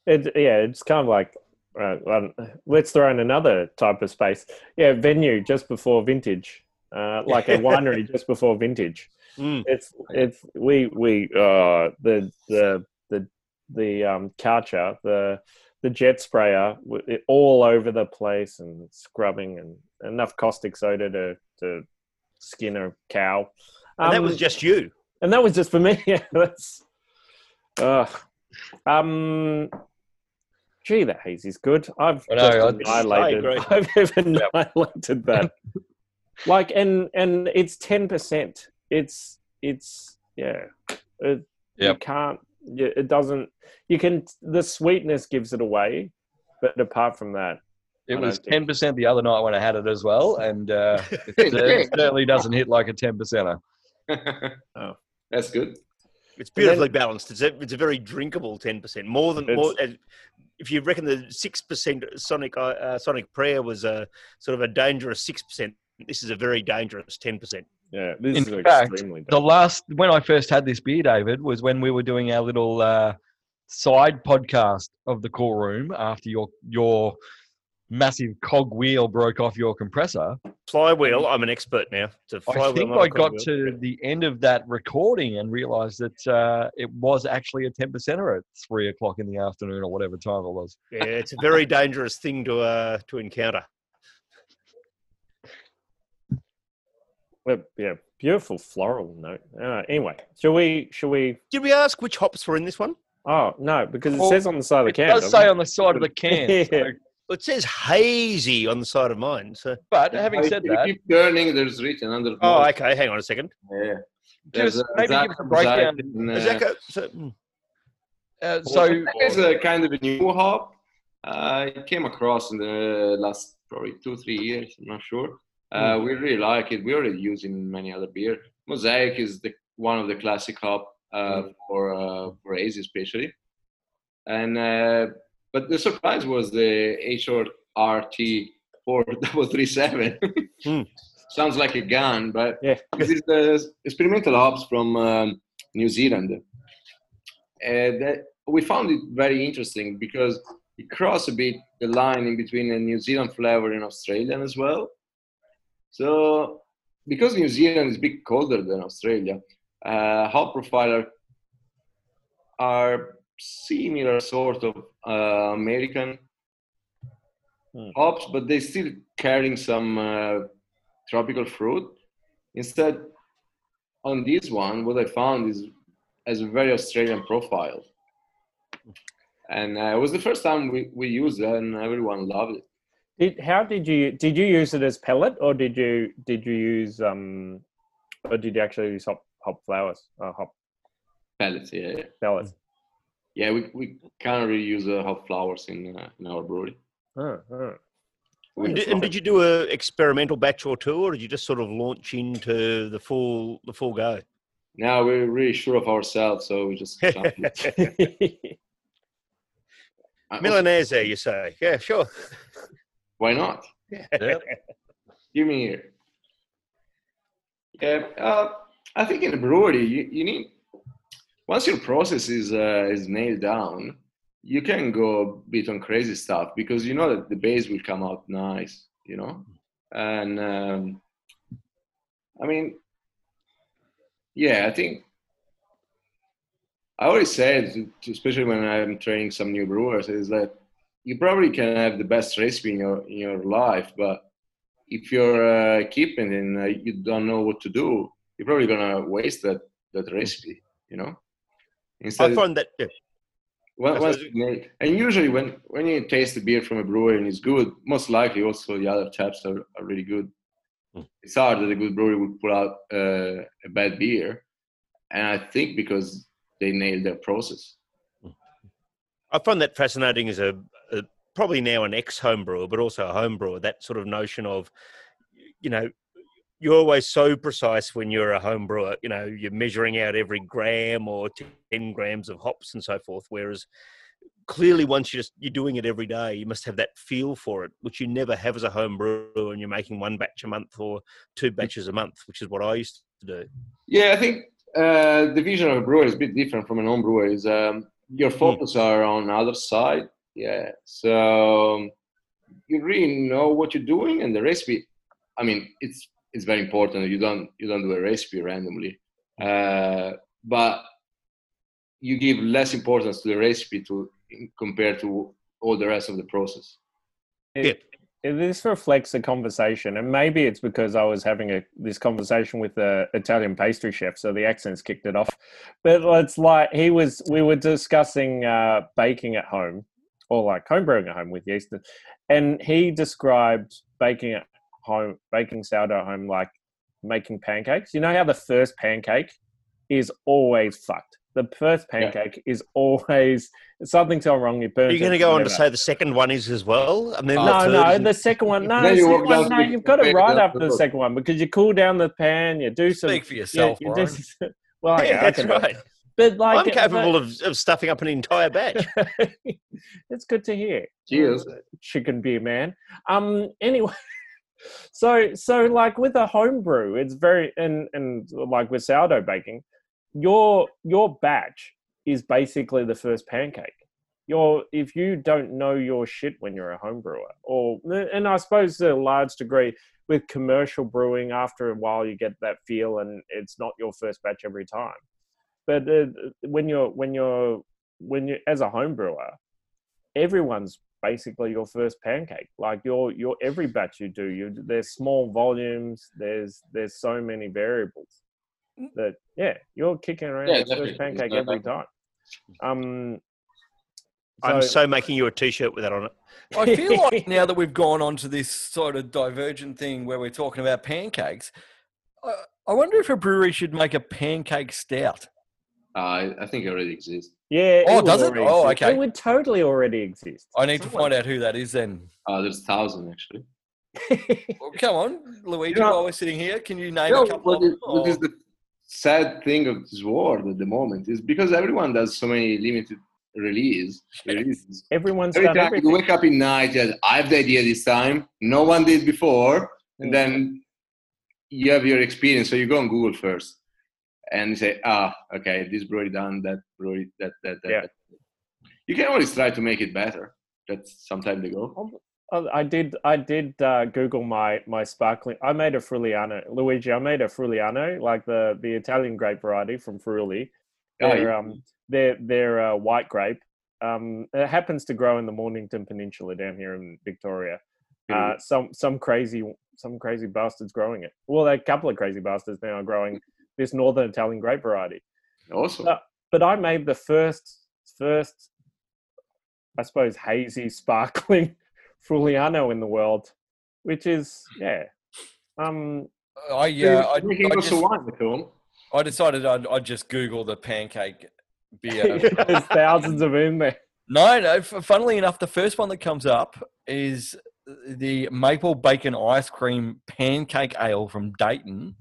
E: It, yeah, it's kind of like, uh, um, let's throw in another type of space. Yeah, venue just before vintage, uh, like a winery just before vintage.
B: mm,
E: It's it's we we uh the the the the um karcher the the jet sprayer it, all over the place and scrubbing and enough caustic soda to to skin a cow.
B: and that
E: Um,
B: was just you.
E: and that was just for me. Yeah, that's. Uh, um, gee, that hazy's good. I've
C: I know,
E: just
C: I-
E: annihilated.
B: I agree.
E: I've annihilated that. like, and and it's ten percent. It's it's yeah. It, You can't. Yeah, It doesn't. You can. The sweetness gives it away, but apart from that,
C: It
E: I
C: was
E: don't think-
C: ten percent the other night when I had it as well, and uh, it, it certainly doesn't hit like a ten percenter.
E: Oh.
D: That's good.
B: It's
E: And then-
B: beautifully balanced. It's a, it's a very drinkable ten percent. More than more. uh, If you reckon the six percent Sonic uh, Sonic Prayer was a sort of a dangerous six percent, this is a very dangerous ten percent.
E: Yeah, this
C: In
E: is
C: fact,
E: extremely.
C: The last when I first had this beer, David, was when we were doing our little uh, side podcast of the cool room after your your massive cog wheel broke off your compressor.
B: Flywheel. I'm an expert now.
C: I think I got
B: cogwheel.
C: to the end of that recording and realized that uh, it was actually a 10 percenter at three o'clock in the afternoon or whatever time it was.
B: Yeah, it's a very dangerous thing to uh, to encounter.
E: Well, yeah, beautiful floral note. Uh, anyway, shall we? Shall we?
B: Did we ask which hops were in this one?
E: Oh no, because it
C: Well,
E: says on the side of the
C: It
E: can.
C: does
E: doesn't
C: say
E: it?
C: on the side of the can. so-
E: Yeah.
B: Well, it says hazy on the side of mine. So,
C: but having
D: If
C: said
D: you
C: that,
D: keep turning, there's written under. the
B: oh, okay. Hang on a second.
D: Yeah.
C: give us,
D: uh,
C: maybe
D: Zach
C: give us a breakdown.
D: beside in,
B: Is
D: uh,
B: that go, so, mm,
C: Uh, so,
D: it's a kind of a new hop. Uh, it came across in the last probably two three years. I'm not sure. Uh, We really like it. We already use it in many other beer. Mosaic is the one of the classic hop uh, for uh, for hazy especially. And uh, but the surprise was the H-Short RT four double three seven.
B: Hmm.
D: Sounds like a gun, but
E: Yeah.
D: this is the experimental hops from um, New Zealand. Uh, that we found it very interesting because it crossed a bit the line in between a New Zealand flavor and Australian as well. So, because New Zealand is a bit colder than Australia, uh, hop profiler are similar sort of uh, American
E: Hmm.
D: hops, but they still carrying some uh, tropical fruit. Instead, on this one, what I found is as a very Australian profile. And uh, it was the first time we, we used it, and everyone loved it.
E: Did, how did you did you use it as pellet or did you did you use um or did you actually use hop hop flowers uh, hop
D: Pellets, yeah, yeah.
E: pellets?
D: Yeah, we, we can't really use uh, hop flowers in uh, in our brewery.
E: Oh, oh.
B: And, did, and did you do a experimental batch or two, or did you just sort of launch into the full the full go?
D: Now we're really sure of ourselves, so we just jump in.
B: Millionaires there, you say? Yeah, sure.
D: Why not?
C: yeah,
D: Give me here. Yeah, uh, I think in a brewery you, you need once your process is uh, is nailed down, you can go a bit on crazy stuff because you know that the base will come out nice, you know, and um, I mean, yeah, I think I always to- especially when I'm training some new brewers, is that you probably can have the best recipe in your in your life, but if you're uh, keeping and uh, you don't know what to do, you're probably gonna waste that that recipe, you know. Instead,
B: I find that yeah,
D: Well, once nail- and usually when when you taste the beer from a brewery and it's good, most likely also the other taps are, are really good.
B: Hmm.
D: It's hard that a good brewery would pull out uh, a bad beer, and I think because they nail their process.
B: I find that fascinating as a, a probably now an ex home brewer, but also a home brewer. That sort of notion of, you know, you're always so precise when you're a home brewer. You know, you're measuring out every gram or ten grams of hops and so forth. Whereas clearly, once you just you're doing it every day, you must have that feel for it, which you never have as a home brewer, and you're making one batch a month or two batches a month, which is what I used to do.
D: Yeah, I think uh, the vision of a brewer is a bit different from an home brewer. Is um, your
B: Hmm.
D: focus are on other side. Yeah, so um, you really know what you're doing, and the recipe. I mean, it's it's very important. You don't you don't do a recipe randomly, uh, but you give less importance to the recipe to compared to all the rest of the process.
E: It, it- this reflects the conversation, and maybe it's because I was having a this conversation with the Italian pastry chef, so the accents kicked it off. But it's like he was, we were discussing uh, baking at home, or like homebrewing at home with yeast, and he described baking at home, baking sourdough at home, like making pancakes. You know how the first pancake is always fucked. The first
D: Yeah.
E: pancake is always something's gone wrong. You burn.
B: Are you going to go on to say the second one is as well? I mean,
E: No, no,
B: and-
E: the second one. No,
D: Then
E: the
D: you
E: second one, no you've got it right after
D: the
E: the second one because you cool down the pan, you do some.
C: Speak for yourself,
E: you do
C: Brian.
E: some- well,
B: yeah,
E: yeah, I
B: that's
E: can
B: right.
E: But like,
B: I'm capable of, of stuffing up an entire batch.
E: it's good to hear.
D: Cheers.
E: chicken beer man. Um. Anyway, so so like with a home brew, it's very and and like with sourdough baking, your your batch is basically the first pancake. Your if you don't know your shit when you're a home brewer, or and I suppose to a large degree with commercial brewing, after a while you get that feel, and it's not your first batch every time. But uh, when you're when you're when you as a home brewer, everyone's basically your first pancake. Like your your every batch you do, you there's small volumes. There's there's so many variables that yeah, you're kicking around
D: Yeah,
E: your first pancake every time. Um,
B: I'm
E: so-
B: so making you a T-shirt with that on it.
C: I feel like now that we've gone on to this sort of divergent thing where we're talking about pancakes, I, I wonder if a brewery should make a pancake stout.
D: Uh, I, I think it already exists.
E: yeah.
C: Oh,
E: would
C: does it?
E: already
C: Oh,
E: exist.
C: okay.
E: It would totally already exist.
C: I need to find out who that is then.
D: Uh, there's thousand actually.
C: Well, come on, Luigi,
D: You know-
C: while we're sitting here, can you name
D: No,
C: a couple
D: what
C: of
D: is,
C: them?
D: what is the sad thing of this world at the moment is because everyone does so many limited release releases.
E: Everyone's
D: Every
E: done
D: time
E: everything.
D: you wake up in night, and I have the idea this time. No one did before, and then you have your experience. So you go on Google first, and say, "Ah, okay, this brewery done that brewery that that that."
E: Yeah.
D: that." You can always try to make it better. That's some time to go.
E: Oh, I did. I did uh, Google my my sparkling. I made a Friuliano, Luigi. I made a Friuliano, like the the Italian grape variety from Friuli.
D: Oh,
E: They're
D: yeah.
E: um they're they're uh, white grape. Um, it happens to grow in the Mornington Peninsula down here in Victoria. Uh, some some crazy some crazy bastards growing it. Well, a couple of crazy bastards now are growing this northern Italian grape variety.
D: Awesome.
E: uh, But I made the first first, I suppose, hazy sparkling Friuliano in the world, which is yeah. Um,
C: I, yeah, I,
D: Drinking
C: I, just,
D: wine.
C: I decided I'd, I'd just Google the pancake beer.
E: there's thousands of in there.
C: No, no. Funnily enough, the first one that comes up is the maple bacon ice cream pancake ale from Dayton,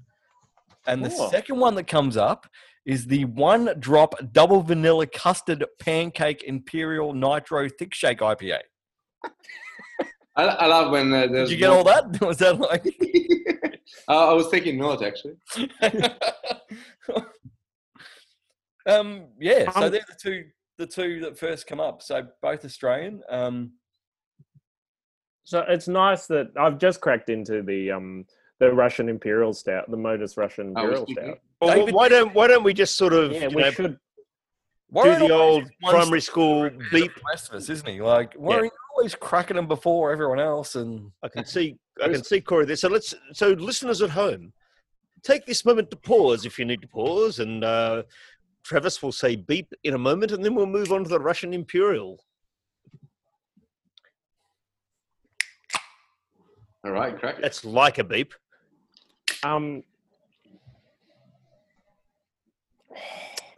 C: and the
E: Oh.
C: second one that comes up is the one drop double vanilla custard pancake imperial nitro thick shake IPA.
D: I, I love when uh, there's.
C: Did you get all that? Was that like?
D: I I was taking notes actually.
C: um, yeah. So
E: Um,
C: they're the two, the two that first come up. So both Australian. Um,
E: So it's nice that I've just cracked into the um the Russian Imperial Stout, the Modus Russian Imperial
D: thinking-
E: Stout.
B: Well,
C: David-
B: why don't why don't we just sort of
E: Yeah, we
B: know,
E: should.
C: why
B: do the old primary school beep?
C: The rest of us, isn't he? Like, why are you always cracking them before everyone else? And
B: I can see I can see Corey there. So let's so listeners at home, take this moment to pause if you need to pause, and uh, Travis will say beep in a moment, and then we'll move on to the Russian Imperial.
D: All right, crack it.
B: That's like a beep.
E: Um,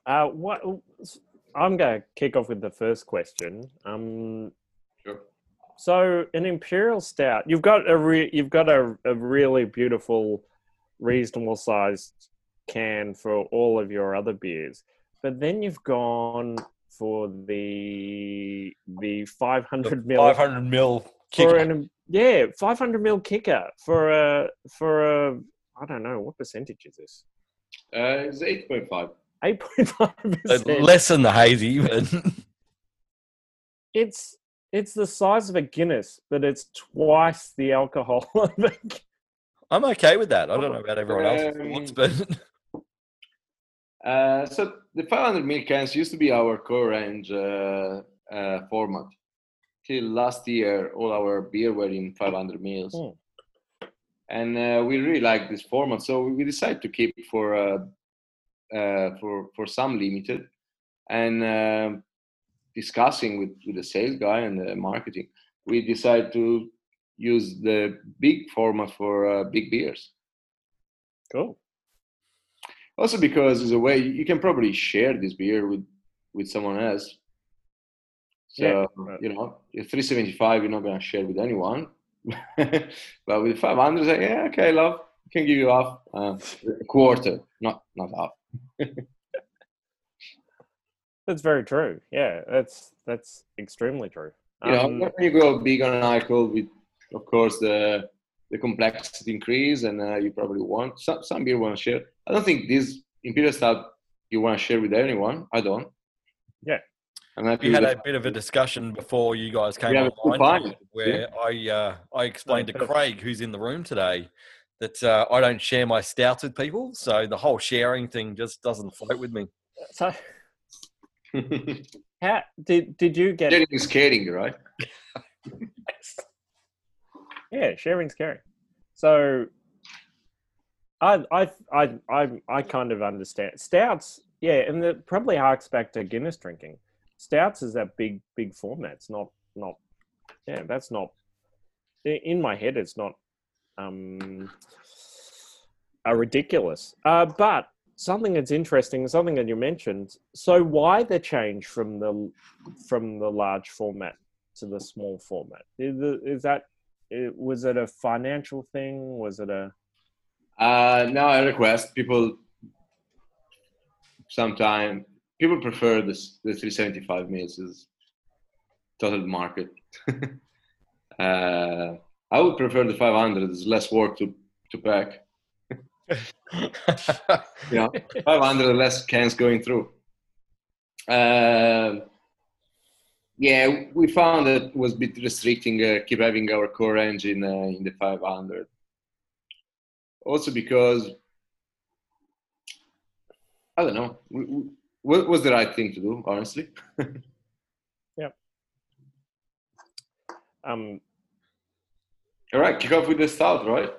E: Uh, what I'm going to kick off with the first question. Um,
D: Sure.
E: So an imperial stout, you've got a re- you've got a, a really beautiful, reasonable sized can for all of your other beers, but then you've gone for the the 500 mil
C: 500 mil
E: for
C: kicker.
E: an yeah 500 mil kicker for a for a I don't know what percentage is this
D: Uh, it's 8.5.
E: 8.5
C: Uh,
E: percent.
C: less than the hazy, but
E: it's it's the size of a Guinness, but it's twice the alcohol. of a Gu-
C: I'm okay with that. I don't know about everyone else's
D: Um,
C: thoughts, but
D: Uh, so the 500 ml cans used to be our core range uh, uh, format. Till last year, all our beer were in 500 mils,
E: Hmm.
D: And uh, we really like this format. So we decided to keep it for uh, uh, for for some limited, and uh, discussing with, with the sales guy and the marketing, we decided to use the big format for uh, big beers.
E: cool.
D: Also because it's a way you can probably share this beer with with someone else. So
E: Yeah,
D: you know, 375 you're not gonna share with anyone. but with 500, like, yeah, okay, love, I can give you half, uh, a quarter, not not half.
E: That's very true. Yeah, that's that's extremely true.
D: You know,
E: Um,
D: when you go big on an alcohol, with of course the the complexity increase, and uh, you probably want some some beer want to share. I don't think this imperial stout you want to share with anyone. I don't.
E: Yeah.
D: I'm
C: we had a bit of a discussion before you guys came
D: Yeah,
C: online,
D: could find it,
C: where I uh, I explained to. Craig, who's in the room today, that uh, I don't share my stouts with people, so the whole sharing thing just doesn't float with me.
E: so how did did you get?
D: Sharing is caring, right?
E: Yeah, sharing's caring. So, I I I I I kind of understand stouts. Yeah, and it probably harks back to Guinness drinking. Stouts is that big big format. It's not not. Yeah, that's not. In my head, it's not. Um, a ridiculous. Uh, but something that's interesting, something that you mentioned. So why the change from the from the large format to the small format? Is, is that was it a financial thing? Was it a
D: Uh, now I request people. Sometime people prefer this the 375 meals is total market. uh, I would prefer the 500. There's less work to to pack. You know, 500 less cans going through. Um yeah, we found that it was a bit restricting. Uh, keep having our core range uh, in the 500. Also because I don't know, we, we, was the right thing to do, honestly. Yeah.
E: Um?
D: All right, kick off with the stout, right?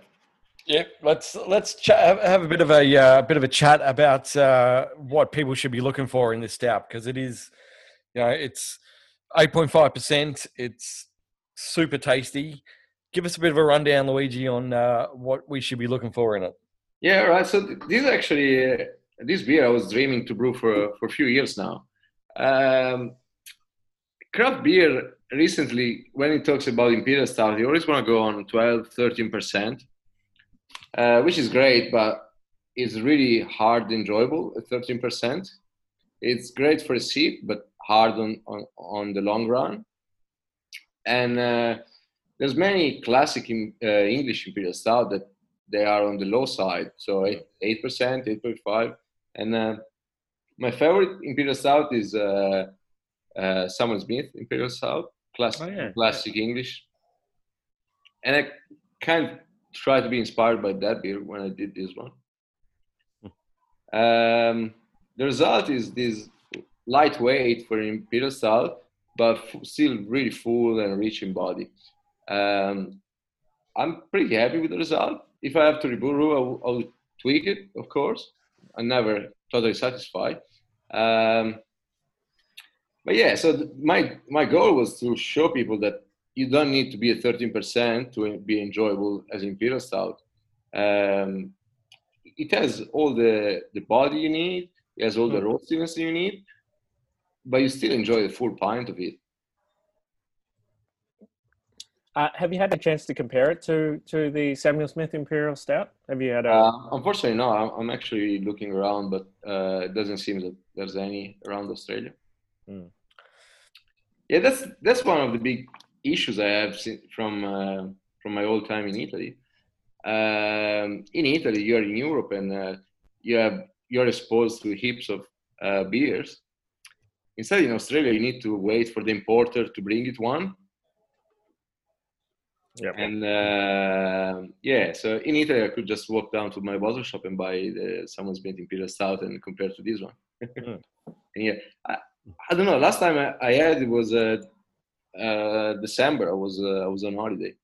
C: Yeah, let's let's ch- have have a bit of a uh, bit of a chat about uh, what people should be looking for in this stout because it is, you know, it's eight point five percent. It's super tasty. Give us a bit of a rundown, Luigi, on uh, what we should be looking for in it.
D: Yeah, right. So th- this is actually uh, this beer I was dreaming to brew for for a few years now. Um, craft beer recently, when it talks about imperial stout, you always want to go on 12, 13 percent, uh, which is great, but it's really hard enjoyable at 13 percent. It's great for a sip, but hard on on, on the long run. And uh, there's many classic in, uh, English imperial stout that they are on the low side, so eight percent, eight point five. And uh, my favorite imperial stout is uh, uh, Samuel Smith imperial stout, classic,
E: Oh, yeah.
D: classic English. And I kind of tried to be inspired by that beer when I did this one. Um, the result is this lightweight for imperial stout, but still really full and rich in body. Um, I'm pretty happy with the result. If I have to rebrew, I'll, I'll tweak it, of course. I'm never totally satisfied. Um, but yeah, so th- my my goal was to show people that you don't need to be at 13% to be enjoyable as imperial stout. Um, it has all the the body you need, It has all the
E: Mm.
D: roastiness you need, but you still enjoy the full pint of it.
E: Uh, have you had a chance to compare it to to the Samuel Smith Imperial Stout? Have you had a?
D: Uh, unfortunately, no. I'm, I'm actually looking around, but uh, it doesn't seem that there's any around Australia.
E: Hmm.
D: Yeah, that's that's one of the big issues I have seen from uh, from my old time in Italy. Um, in Italy, you're in Europe, and uh, you have you're exposed to heaps of uh, beers. Instead, in Australia, you need to wait for the importer to bring it one,
E: Yep.
D: and uh, yeah, so in Italy, I could just walk down to my bottle shop and buy the Samuel Smith Imperial Stout and compare to this one.
E: Mm.
D: and yeah, I, I don't know. Last time I, I had it was uh, uh, December. I was uh, I was on holiday,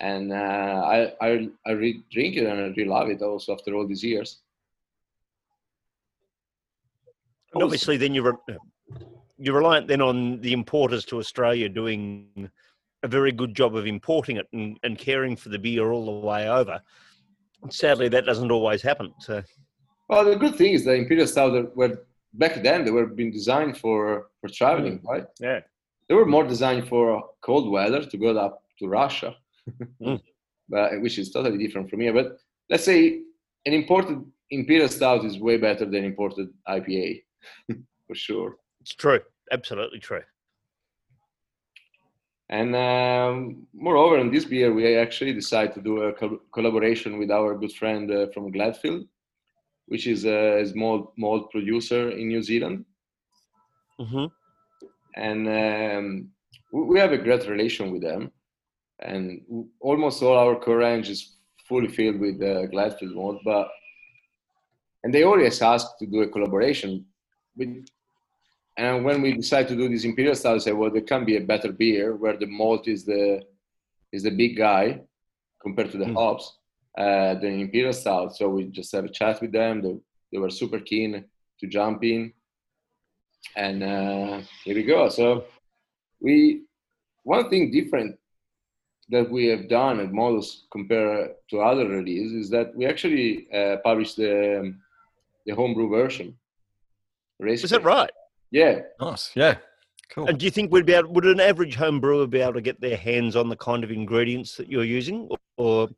D: and uh, I I I re- drink it and I really love it. Also after all these years.
B: And obviously, then you're you're reliant then on the importers to Australia doing a very good job of importing it and, and caring for the beer all the way over. Sadly, that doesn't always happen. So,
D: Well, the good thing is the Imperial Stout were back then they were being designed for for traveling, right?
E: Yeah.
D: They were more designed for cold weather to go up to Russia,
B: Mm.
D: but which is totally different from here. But let's say an imported Imperial Stout is way better than imported IPA, for sure.
B: it's true. Absolutely true.
D: And um, moreover, in this beer, we actually decided to do a col- collaboration with our good friend uh, from Gladfield, which is a small malt producer in New Zealand.
B: hmm
D: and um, we we have a great relation with them. And w- almost all our core range is fully filled with uh, Gladfield malt, but and they always ask to do a collaboration with. And when we decided to do this imperial style, I said, well, there can be a better beer where the malt is the is the big guy compared to the
B: Mm.
D: hops uh, than imperial style. So we just had a chat with them. They, they were super keen to jump in and uh, here we go. So we one thing different that we have done at Modus compared to other releases is that we actually uh, published the the homebrew version.
B: Is that right?
D: Yeah.
C: Nice. Yeah. Cool.
B: And do you think we'd be able, would an average home brewer be able to get their hands on the kind of ingredients that you're using, or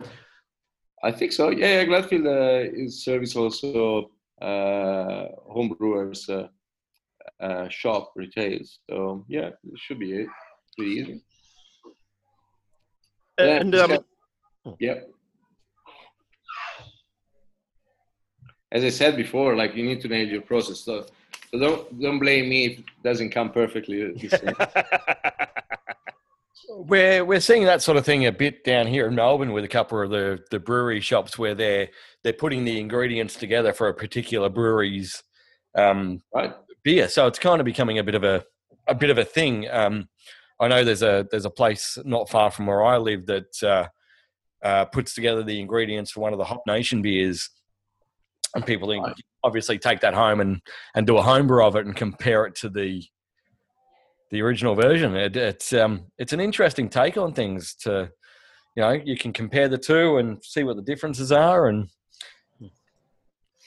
D: I think so. Yeah, yeah Gladfield uh, is service also uh, homebrewers uh, uh, shop retails. So yeah, it should be it. Pretty easy. Yeah,
B: and
D: it's
B: um,
D: got- Yep. As I said before, like you need to nail your process. So, so don't don't blame me if it doesn't come perfectly.
C: We're we're seeing that sort of thing a bit down here in Melbourne with a couple of the, the brewery shops where they're they're putting the ingredients together for a particular brewery's um,
D: right?
C: beer. So it's kind of becoming a bit of a a bit of a thing. Um, I know there's a there's a place not far from where I live that uh, uh, puts together the ingredients for one of the Hop Nation beers, and people
D: Right.
C: Obviously take that home and and do a home brew of it and compare it to the the original version. It, it's um it's an interesting take on things. To you know, you can compare the two and see what the differences are. And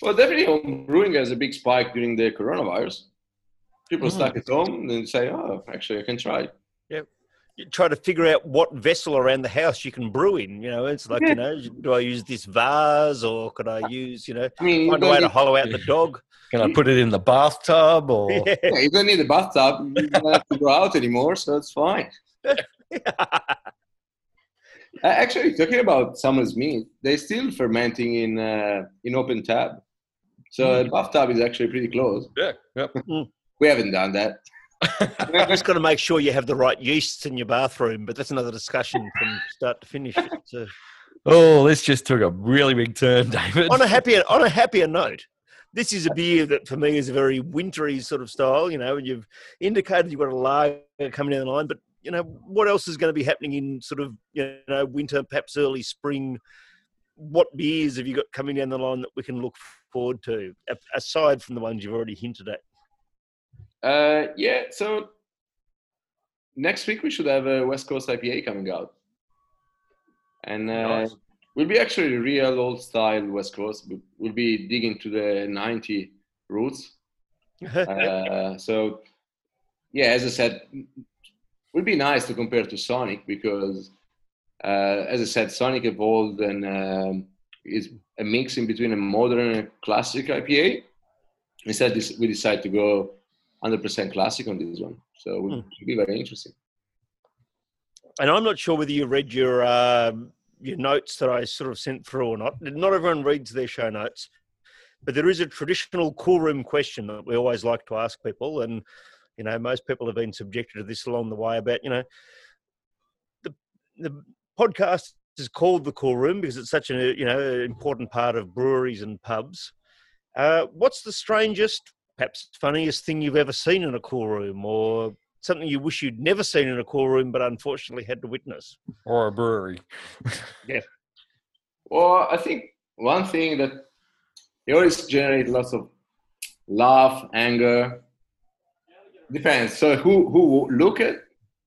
D: Well, definitely, home brewing has a big spike during the coronavirus. People
B: Mm.
D: stuck at home and say, "Oh, actually, I can try." it."
B: You try to figure out what vessel around the house you can brew in. You know, it's like you know, do I use this vase or could I use you know
D: I mean,
B: find a way to hollow out the dog?
C: can I put it in the bathtub or?
B: Yeah.
D: yeah, you don't need a bathtub. You don't have to go out anymore, so it's fine. Actually, talking about Samuel Smith, they're still fermenting in uh, in open tab. So a bathtub is actually pretty close.
C: Yeah. Yep.
D: We haven't done that.
B: You've just got to make sure you have the right yeasts in your bathroom, but that's another discussion from start to finish. So,
C: Oh, this just took a really big turn, David.
B: on a happier on a happier note, this is a beer that for me is a very wintry sort of style. You know, and you've indicated you've got a lager coming down the line, but you know what else is going to be happening in sort of you know winter, perhaps early spring. What beers have you got coming down the line that we can look forward to, aside from the ones you've already hinted at?
D: Uh, yeah, so next week we should have a West Coast IPA coming out. And uh,
B: Nice.
D: we'll be actually real old style West Coast. We'll be digging to the 90 roots. uh, so, yeah, as I said, would be nice to compare to Sonic because, uh, as I said, Sonic evolved and um, is a mix in between a modern and a classic IPA. Instead, we decided to go 100% classic on this one. So it would
B: Hmm.
D: be very interesting.
B: and I'm not sure whether you read your um, your notes that I sort of sent through or not. Not everyone reads their show notes, but there is a traditional cool room question that we always like to ask people, and you know most people have been subjected to this along the way about you know the the podcast is called the cool room because it's such a you know important part of breweries and pubs. Uh, what's the strangest, perhaps funniest thing you've ever seen in a cool room, or something you wish you'd never seen in a cool room but unfortunately had to witness?
C: or a brewery. Yes.
D: Well, I think one thing that they always generate lots of laugh, anger. Depends. So who who look at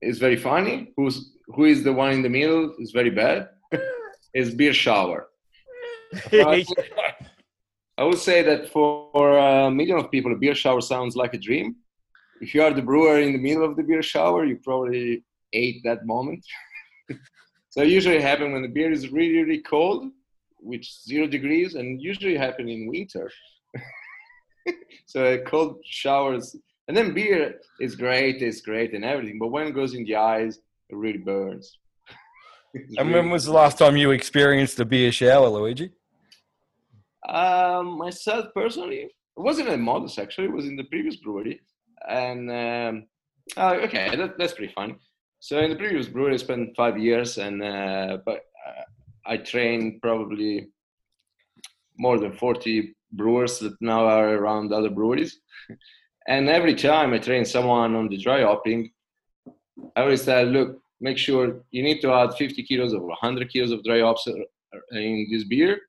D: is very funny. Who's who is the one in the middle is very bad. is beer shower. I would say that for a million of people, a beer shower sounds like a dream. If you are the brewer in the middle of the beer shower, you probably ate that moment. so it usually happen when the beer is really, really cold, which zero degrees, and usually happen in winter. so a cold showers, and then beer is great, it's great and everything, but when it goes in the eyes, it really burns. It's
C: And
D: really-
C: when was the last time you experienced a beer shower, Luigi?
D: Um, myself personally, it wasn't at Modus actually. It was in the previous brewery, and um, oh, okay, that, that's pretty fun. So in the previous brewery, I spent five years, and uh, but uh, I trained probably more than forty brewers that now are around other breweries. and every time I train someone on the dry hopping, I always tell, look, make sure you need to add 50 kilos or 100 kilos of dry hops uh, in this beer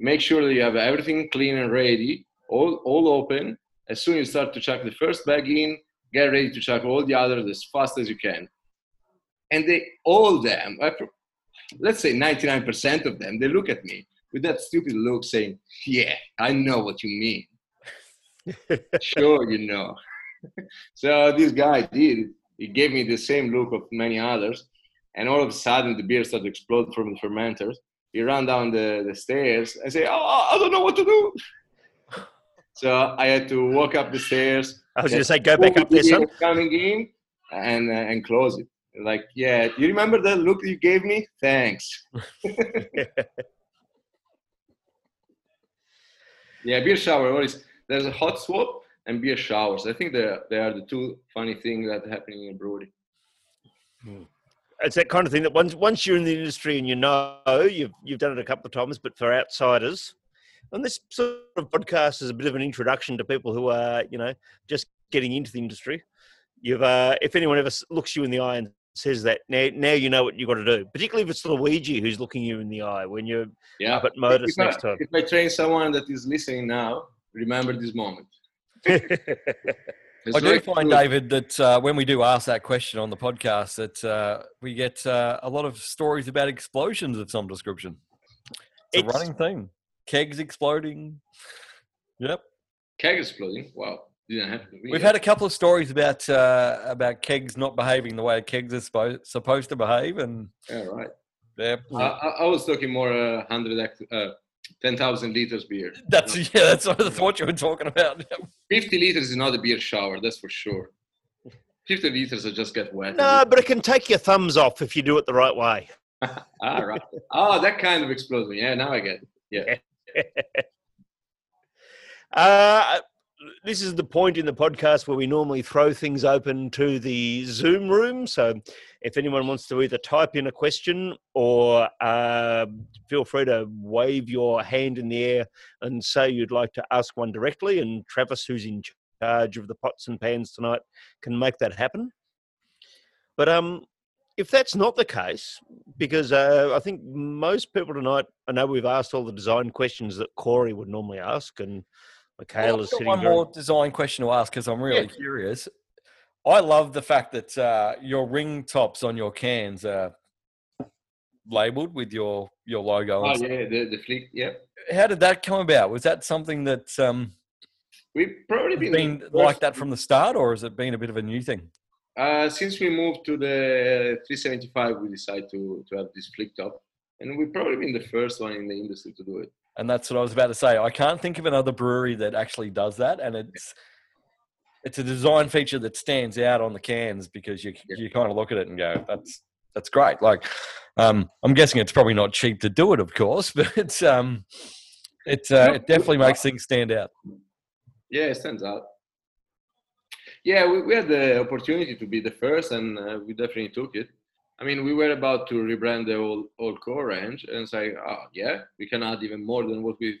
D: make sure that you have everything clean and ready, all, all open. As soon as you start to chuck the first bag in, get ready to chuck all the others as fast as you can. And they, all them, let's say 99% of them, they look at me with that stupid look saying, Yeah, I know what you mean. sure, you know. so this guy did. He gave me the same look of many others. And all of a sudden, the beer started to explode from the fermenters he ran down the, the stairs and say, "Oh, I don't know what to do." So I had to walk up the stairs.
B: I was going to say, go back up there,
D: the
B: son.
D: Coming in and uh, and close it. Like, yeah, you remember that look you gave me? Thanks. Yeah, beer shower. Always there's a hot swap and beer showers. I think they they are the two funny things that happen in a brewery.
B: It's that kind of thing that once once you're in the industry and you know you've you've done it a couple of times, but for outsiders, and this sort of podcast is a bit of an introduction to people who are you know just getting into the industry. You've uh, if anyone ever looks you in the eye and says that now now you know what you've got to do. Particularly if it's Luigi who's looking you in the eye when you're
D: Yeah.
B: up at Modus
D: I,
B: next time.
D: if I train someone that is listening now, remember this moment.
C: I do find. David, that uh, when we do ask that question on the podcast, that uh, we get uh, a lot of stories about explosions of some description. It's,
B: It's-
C: a running theme. Kegs exploding. Yep.
D: keg exploding. Wow, didn't happen to me.
C: We've had a couple of stories about uh, about kegs not behaving the way kegs are spo- supposed to behave, and
D: Yeah, right.
C: they're,
D: I, I was talking more uh, hundred hect- uh, ten thousand liters beer.
C: that's yeah, that's what I thought you were talking about.
D: Fifty liters is not a beer shower, that's for sure. Fifty liters will just get wet.
B: no, but it can take your thumbs off if you do it the right way.
D: ah, right. Oh, that kind of explosion. Yeah, now I get. It. Yeah.
B: uh, this is the point in the podcast where we normally throw things open to the Zoom room. So if anyone wants to either type in a question or uh, feel free to wave your hand in the air and say you'd like to ask one directly. And Travis, who's in charge of the pots and pans tonight, can make that happen. But um, if that's not the case, because uh, I think most people tonight, I know we've asked all the design questions that Corey would normally ask, and Michaela
C: Well,
B: is
C: I've got
B: sitting
C: one
B: very-
C: more design question to ask because I'm really
D: Yeah.
C: curious. I love the fact that uh, your ring tops on your cans are labeled with your your logo.
D: Oh yeah, the the flick. Yeah.
C: How did that come about? Was that something that um,
D: We've probably been,
C: been like that from the start, or has it been a bit of a new thing?
D: Uh, since we moved to the 375, we decided to, to have this flip top, and we've probably been the first one in the industry to do it.
C: And that's what I was about to say. I can't think of another brewery that actually does that, and it's it's a design feature that stands out on the cans because you you kind of look at it and go, "That's that's great." Like, um, I'm guessing it's probably not cheap to do it, of course, but it's um, it uh, it definitely makes things stand out.
D: Yeah, it stands out. Yeah, we, we had the opportunity to be the first, and uh, we definitely took it. I mean, we were about to rebrand the whole, whole core range, and it's like, oh, yeah, we can add even more than what we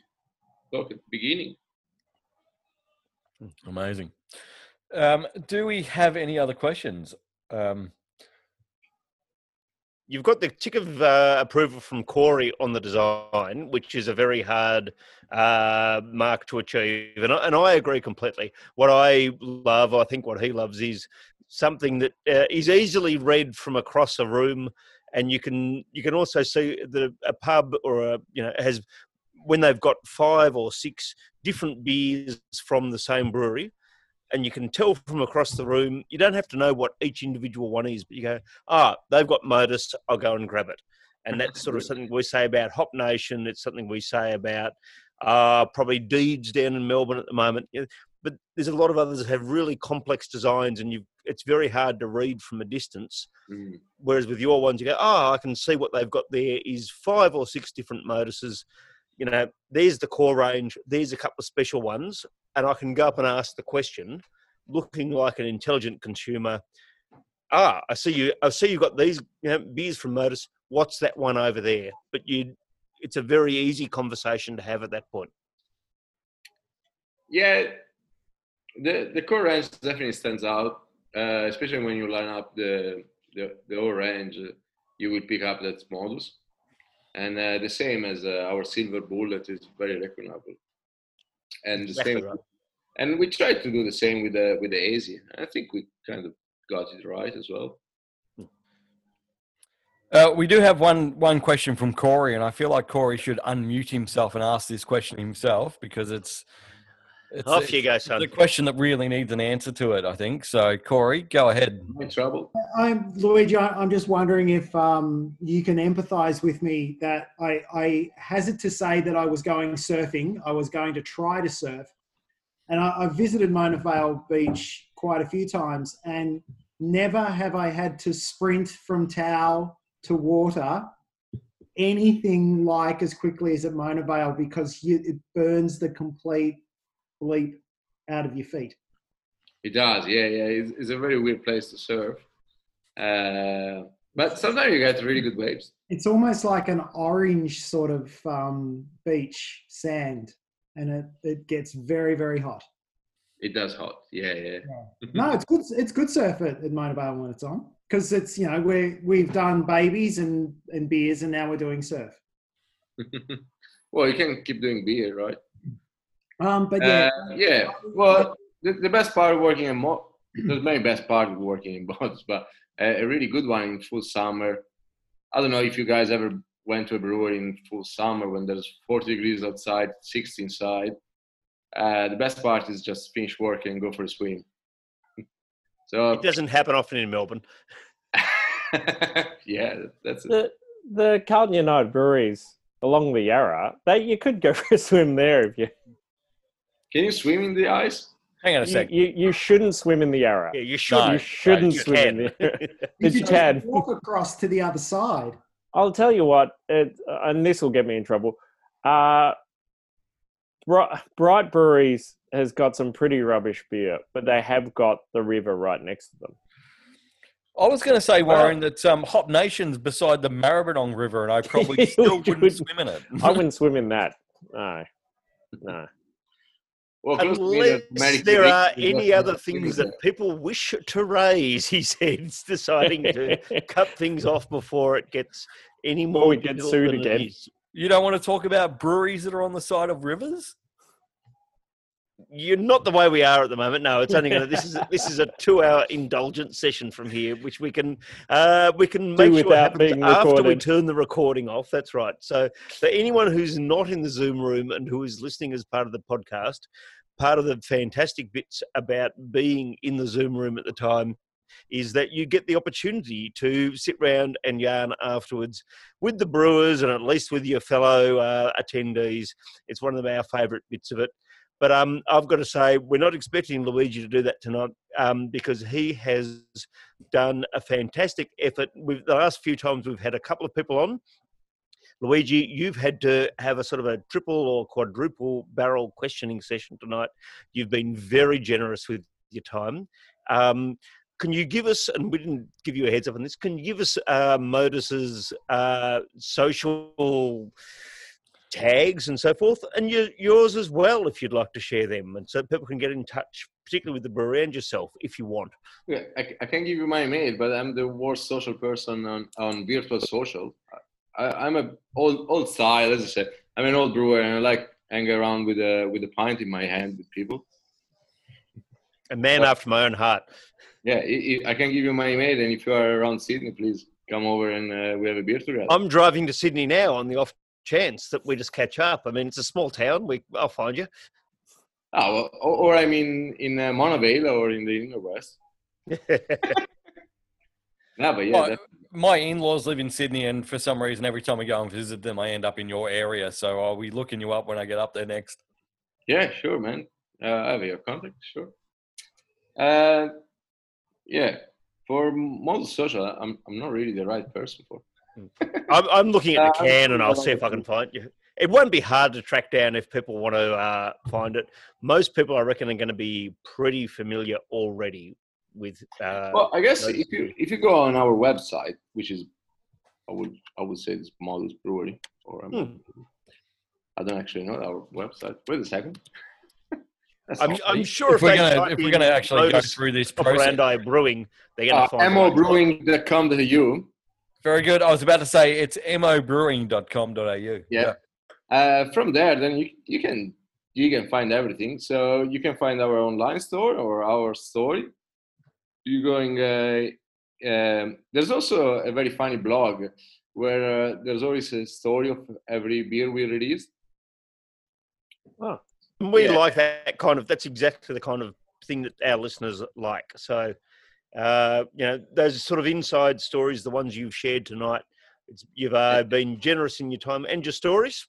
D: talked at the beginning.
C: Amazing. Um, do we have any other questions? Um,
B: You've got the tick of uh, approval from Corey on the design, which is a very hard uh, mark to achieve, and I, and I agree completely. What I love, I think, what he loves is something that uh, is easily read from across a room, and you can you can also see that a pub or a you know has when they've got five or six different beers from the same brewery and you can tell from across the room. You don't have to know what each individual one is, but you go, ah, they've got Modus, I'll go and grab it. And that's sort of something we say about Hop Nation. It's something we say about uh, probably Deeds down in Melbourne at the moment. But there's a lot of others that have really complex designs, and you it's very hard to read from a distance.
D: Mm.
B: Whereas with your ones, you go, oh, I can see what they've got there is five or six different moduses. You know, there's the core range, there's a couple of special ones, and I can go up and ask the question, looking like an intelligent consumer. Ah, I see you. I see you've got these you know, beers from Modus. What's that one over there? But you, it's a very easy conversation to have at that point.
D: Yeah, the the core range definitely stands out, uh, especially when you line up the the, the whole range. uh, You will pick up that modus, and uh, the same as uh, our silver bullet is very recognizable. And the same, and we tried to do the same with the with the AZ. I think we kind of got it right as well.
C: uh, we do have one one question from Corey, and I feel like Corey should unmute himself and ask this question himself because it's it's,
B: Off you
C: it's
B: go,
C: the
B: son.
C: question that really needs an answer to it. I think so. Corey, go ahead.
D: No trouble.
F: I'm Luigi. I- I'm just wondering if um, you can empathise with me that I, I hazard to say that I was going surfing. I was going to try to surf, and I, I visited Mona Vale Beach quite a few times, and never have I had to sprint from towel to water anything like as quickly as at Mona Vale because you, it burns the complete bleep out of your feet.
D: It does, yeah, yeah. It's, it's a very weird place to surf, uh, but sometimes you get really good waves.
F: It's almost like an orange sort of um, beach sand, and it, it gets very very hot.
D: It does hot, yeah, yeah.
F: No, it's good. It's good surf at, at Mona Vale when it's on because it's you know we we've done babies and and beers, and now we're doing surf.
D: well, you can keep doing beer, right?
F: Um, but yeah,
D: Uh, yeah. Well, the, the best part of working in mo- there's many best part of working in boats, but a, a really good one in full summer. I don't know if you guys ever went to a brewery in full summer when there's 40 degrees outside, 60 inside. Uh, the best part is just finish work and go for a swim. so
B: It doesn't happen often in Melbourne.
D: yeah, that's it.
E: The the Carlton United breweries along the Yarra, they you could go for a swim there if you
D: Can you swim in the ice?
C: Hang on a
E: you,
C: sec.
E: you, you shouldn't swim in the Yarra.
B: Yeah, you should.
C: No,
E: you shouldn't
B: you
E: swim in the
B: can.
E: Yarra. But you
F: just
E: can.
F: walk across to the other side.
E: I'll tell you what, it, and this will get me in trouble. Uh, Bright, Bright Breweries has got some pretty rubbish beer, but they have got the river right next to them.
C: I was going to say, Warren, that um, Hop Nation's beside the Maribyrnong River, and I probably still wouldn't
E: would-
C: swim in it.
E: I wouldn't swim in that. No, no.
D: Well, close to me,
B: Unless
D: there's
B: there are any other things that people wish to raise, he says, deciding to cut things off before it gets any more.
E: we get sued again.
C: You don't want to talk about breweries that are on the side of rivers?
B: You're not the way we are at the moment. No, it's only going to. This is this is a two-hour indulgent session from here, which we can uh, we can
E: Do
B: make sure happens after we turn the recording off. That's right. So for anyone who's not in the Zoom room and who is listening as part of the podcast, part of the fantastic bits about being in the Zoom room at the time is that you get the opportunity to sit round and yarn afterwards with the brewers and at least with your fellow uh, attendees. It's one of our favourite bits of it. But um, I've got to say, we're not expecting Luigi to do that tonight um, because he has done a fantastic effort. We've, the last few times we've had a couple of people on. Luigi, you've had to have a sort of a triple or quadruple barrel questioning session tonight. You've been very generous with your time. Um, can you give us, and we didn't give you a heads up on this, can you give us uh, Modus's uh, social tags and so forth, and your, yours as well, if you'd like to share them, and so people can get in touch, particularly with the brewery and yourself, if you want.
D: Yeah, I, I can give you my mail, but I'm the worst social person on, on virtual social. I, am a old old style, as I said. I'm an old brewer, and I like hang around with a with a pint in my hand with people.
B: A man but, after my own heart.
D: Yeah, I can give you my email, and if you are around Sydney, please come over and uh, we have a beer together.
B: I'm driving to Sydney now on the off chance that we just catch up. I mean, it's a small town. We, I'll find you.
D: Oh, well, or, or, I mean, in uh, Mona Vale or in the inner west. no, but yeah. Well,
C: my in-laws live in Sydney, and for some reason, every time I go and visit them, I end up in your area. So I'll be looking you up when I get up there next.
D: Yeah, sure, man. Uh, I have your contact, sure. Uh, yeah, for most social, I'm I'm not really the right person for.
B: I'm, I'm looking at the can and I'll see if I can find you. It won't be hard to track down if people want to uh, find it. Most people, I reckon, are going to be pretty familiar already with. Uh,
D: well, I guess if you if you go on our website, which is, I would I would say this Modus Brewery, or um, hmm. I don't actually know our website. Wait a second.
B: I'm, I'm, sure if,
C: if we're gonna if we're gonna actually go through this process,
B: Brewing, they're gonna uh,
D: find mobrewing.com.au.
C: Very good. I was about to say it's mobrewing.com.au.
D: Yeah. yeah. Uh, from there, then you you can you can find everything. So you can find our online store or our story. You're going. Uh, um, there's also a very funny blog where uh, there's always a story of every beer we release.
B: Oh. We yeah. like that kind of. That's exactly the kind of thing that our listeners like. So, uh, you know, those sort of inside stories, the ones you've shared tonight. you've uh, been generous in your time and your stories.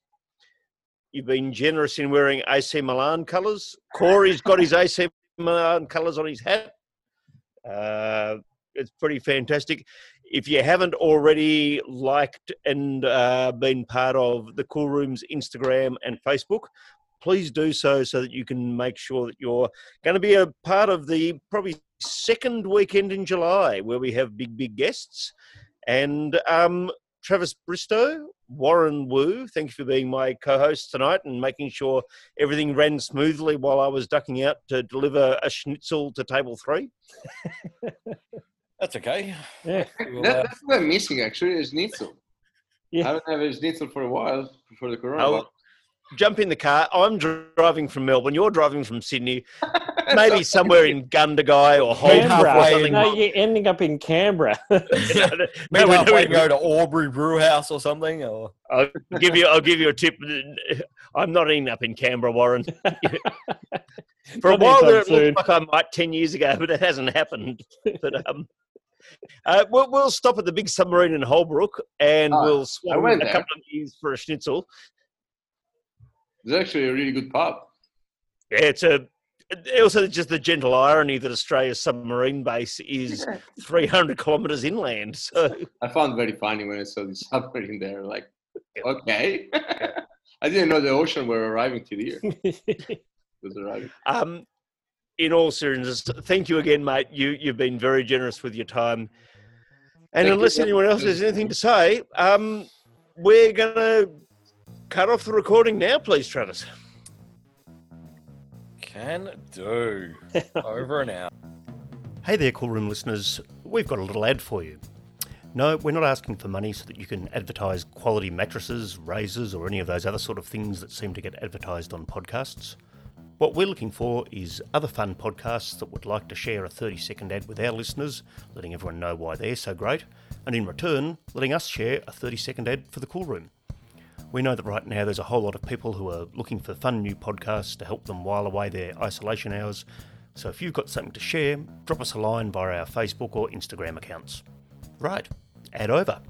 B: You've been generous in wearing AC Milan colours. Corey's got his AC Milan colours on his hat. Uh, it's pretty fantastic. If you haven't already liked and uh, been part of the Cool Room's Instagram and Facebook, please do so so that you can make sure that you're going to be a part of the probably second weekend in July where we have big, big guests. And um, Travis Bristow, Warren Wu, thank you for being my co host tonight and making sure everything ran smoothly while I was ducking out to deliver a schnitzel to table three.
C: that's okay.
D: Yeah. That, that's what I'm missing actually, is schnitzel. Yeah. I haven't had a schnitzel for a while before the corona. Oh,
B: jump in the car. I'm driving from Melbourne. You're driving from Sydney. Maybe somewhere in Gundagai or
E: Canberra. Or something. No, you're ending up in Canberra.
C: Maybe no, halfway go to Albury Brewhouse or something. Or
B: I'll give you. I'll give you a tip. I'm not ending up in Canberra, Warren. For a while there, it looked like I might ten years ago, but it hasn't happened. But um, uh, we'll, we'll stop at the big submarine in Holbrook, and oh, we'll swap a couple of years for a schnitzel.
D: It's actually a really good pub.
B: Yeah, it's a also just the gentle irony that Australia's submarine base is 300 kilometres inland. So
D: I found very funny when I saw the submarine there. Like, okay, I didn't know the ocean were arriving to here. was arriving.
B: Um, in all seriousness, thank you again, mate. You you've been very generous with your time. And thank unless you. anyone else has anything to say, um, we're gonna cut off the recording now, please, Travis.
C: Can do. Over and out.
B: Hey there, Cool Room listeners. We've got a little ad for you. No, we're not asking for money so that you can advertise quality mattresses, razors, or any of those other sort of things that seem to get advertised on podcasts. What we're looking for is other fun podcasts that would like to share a 30 second ad with our listeners, letting everyone know why they're so great, and in return, letting us share a 30 second ad for the Cool Room. We know that right now there's a whole lot of people who are looking for fun new podcasts to help them while away their isolation hours. So if you've got something to share, drop us a line via our Facebook or Instagram accounts. Right, add over.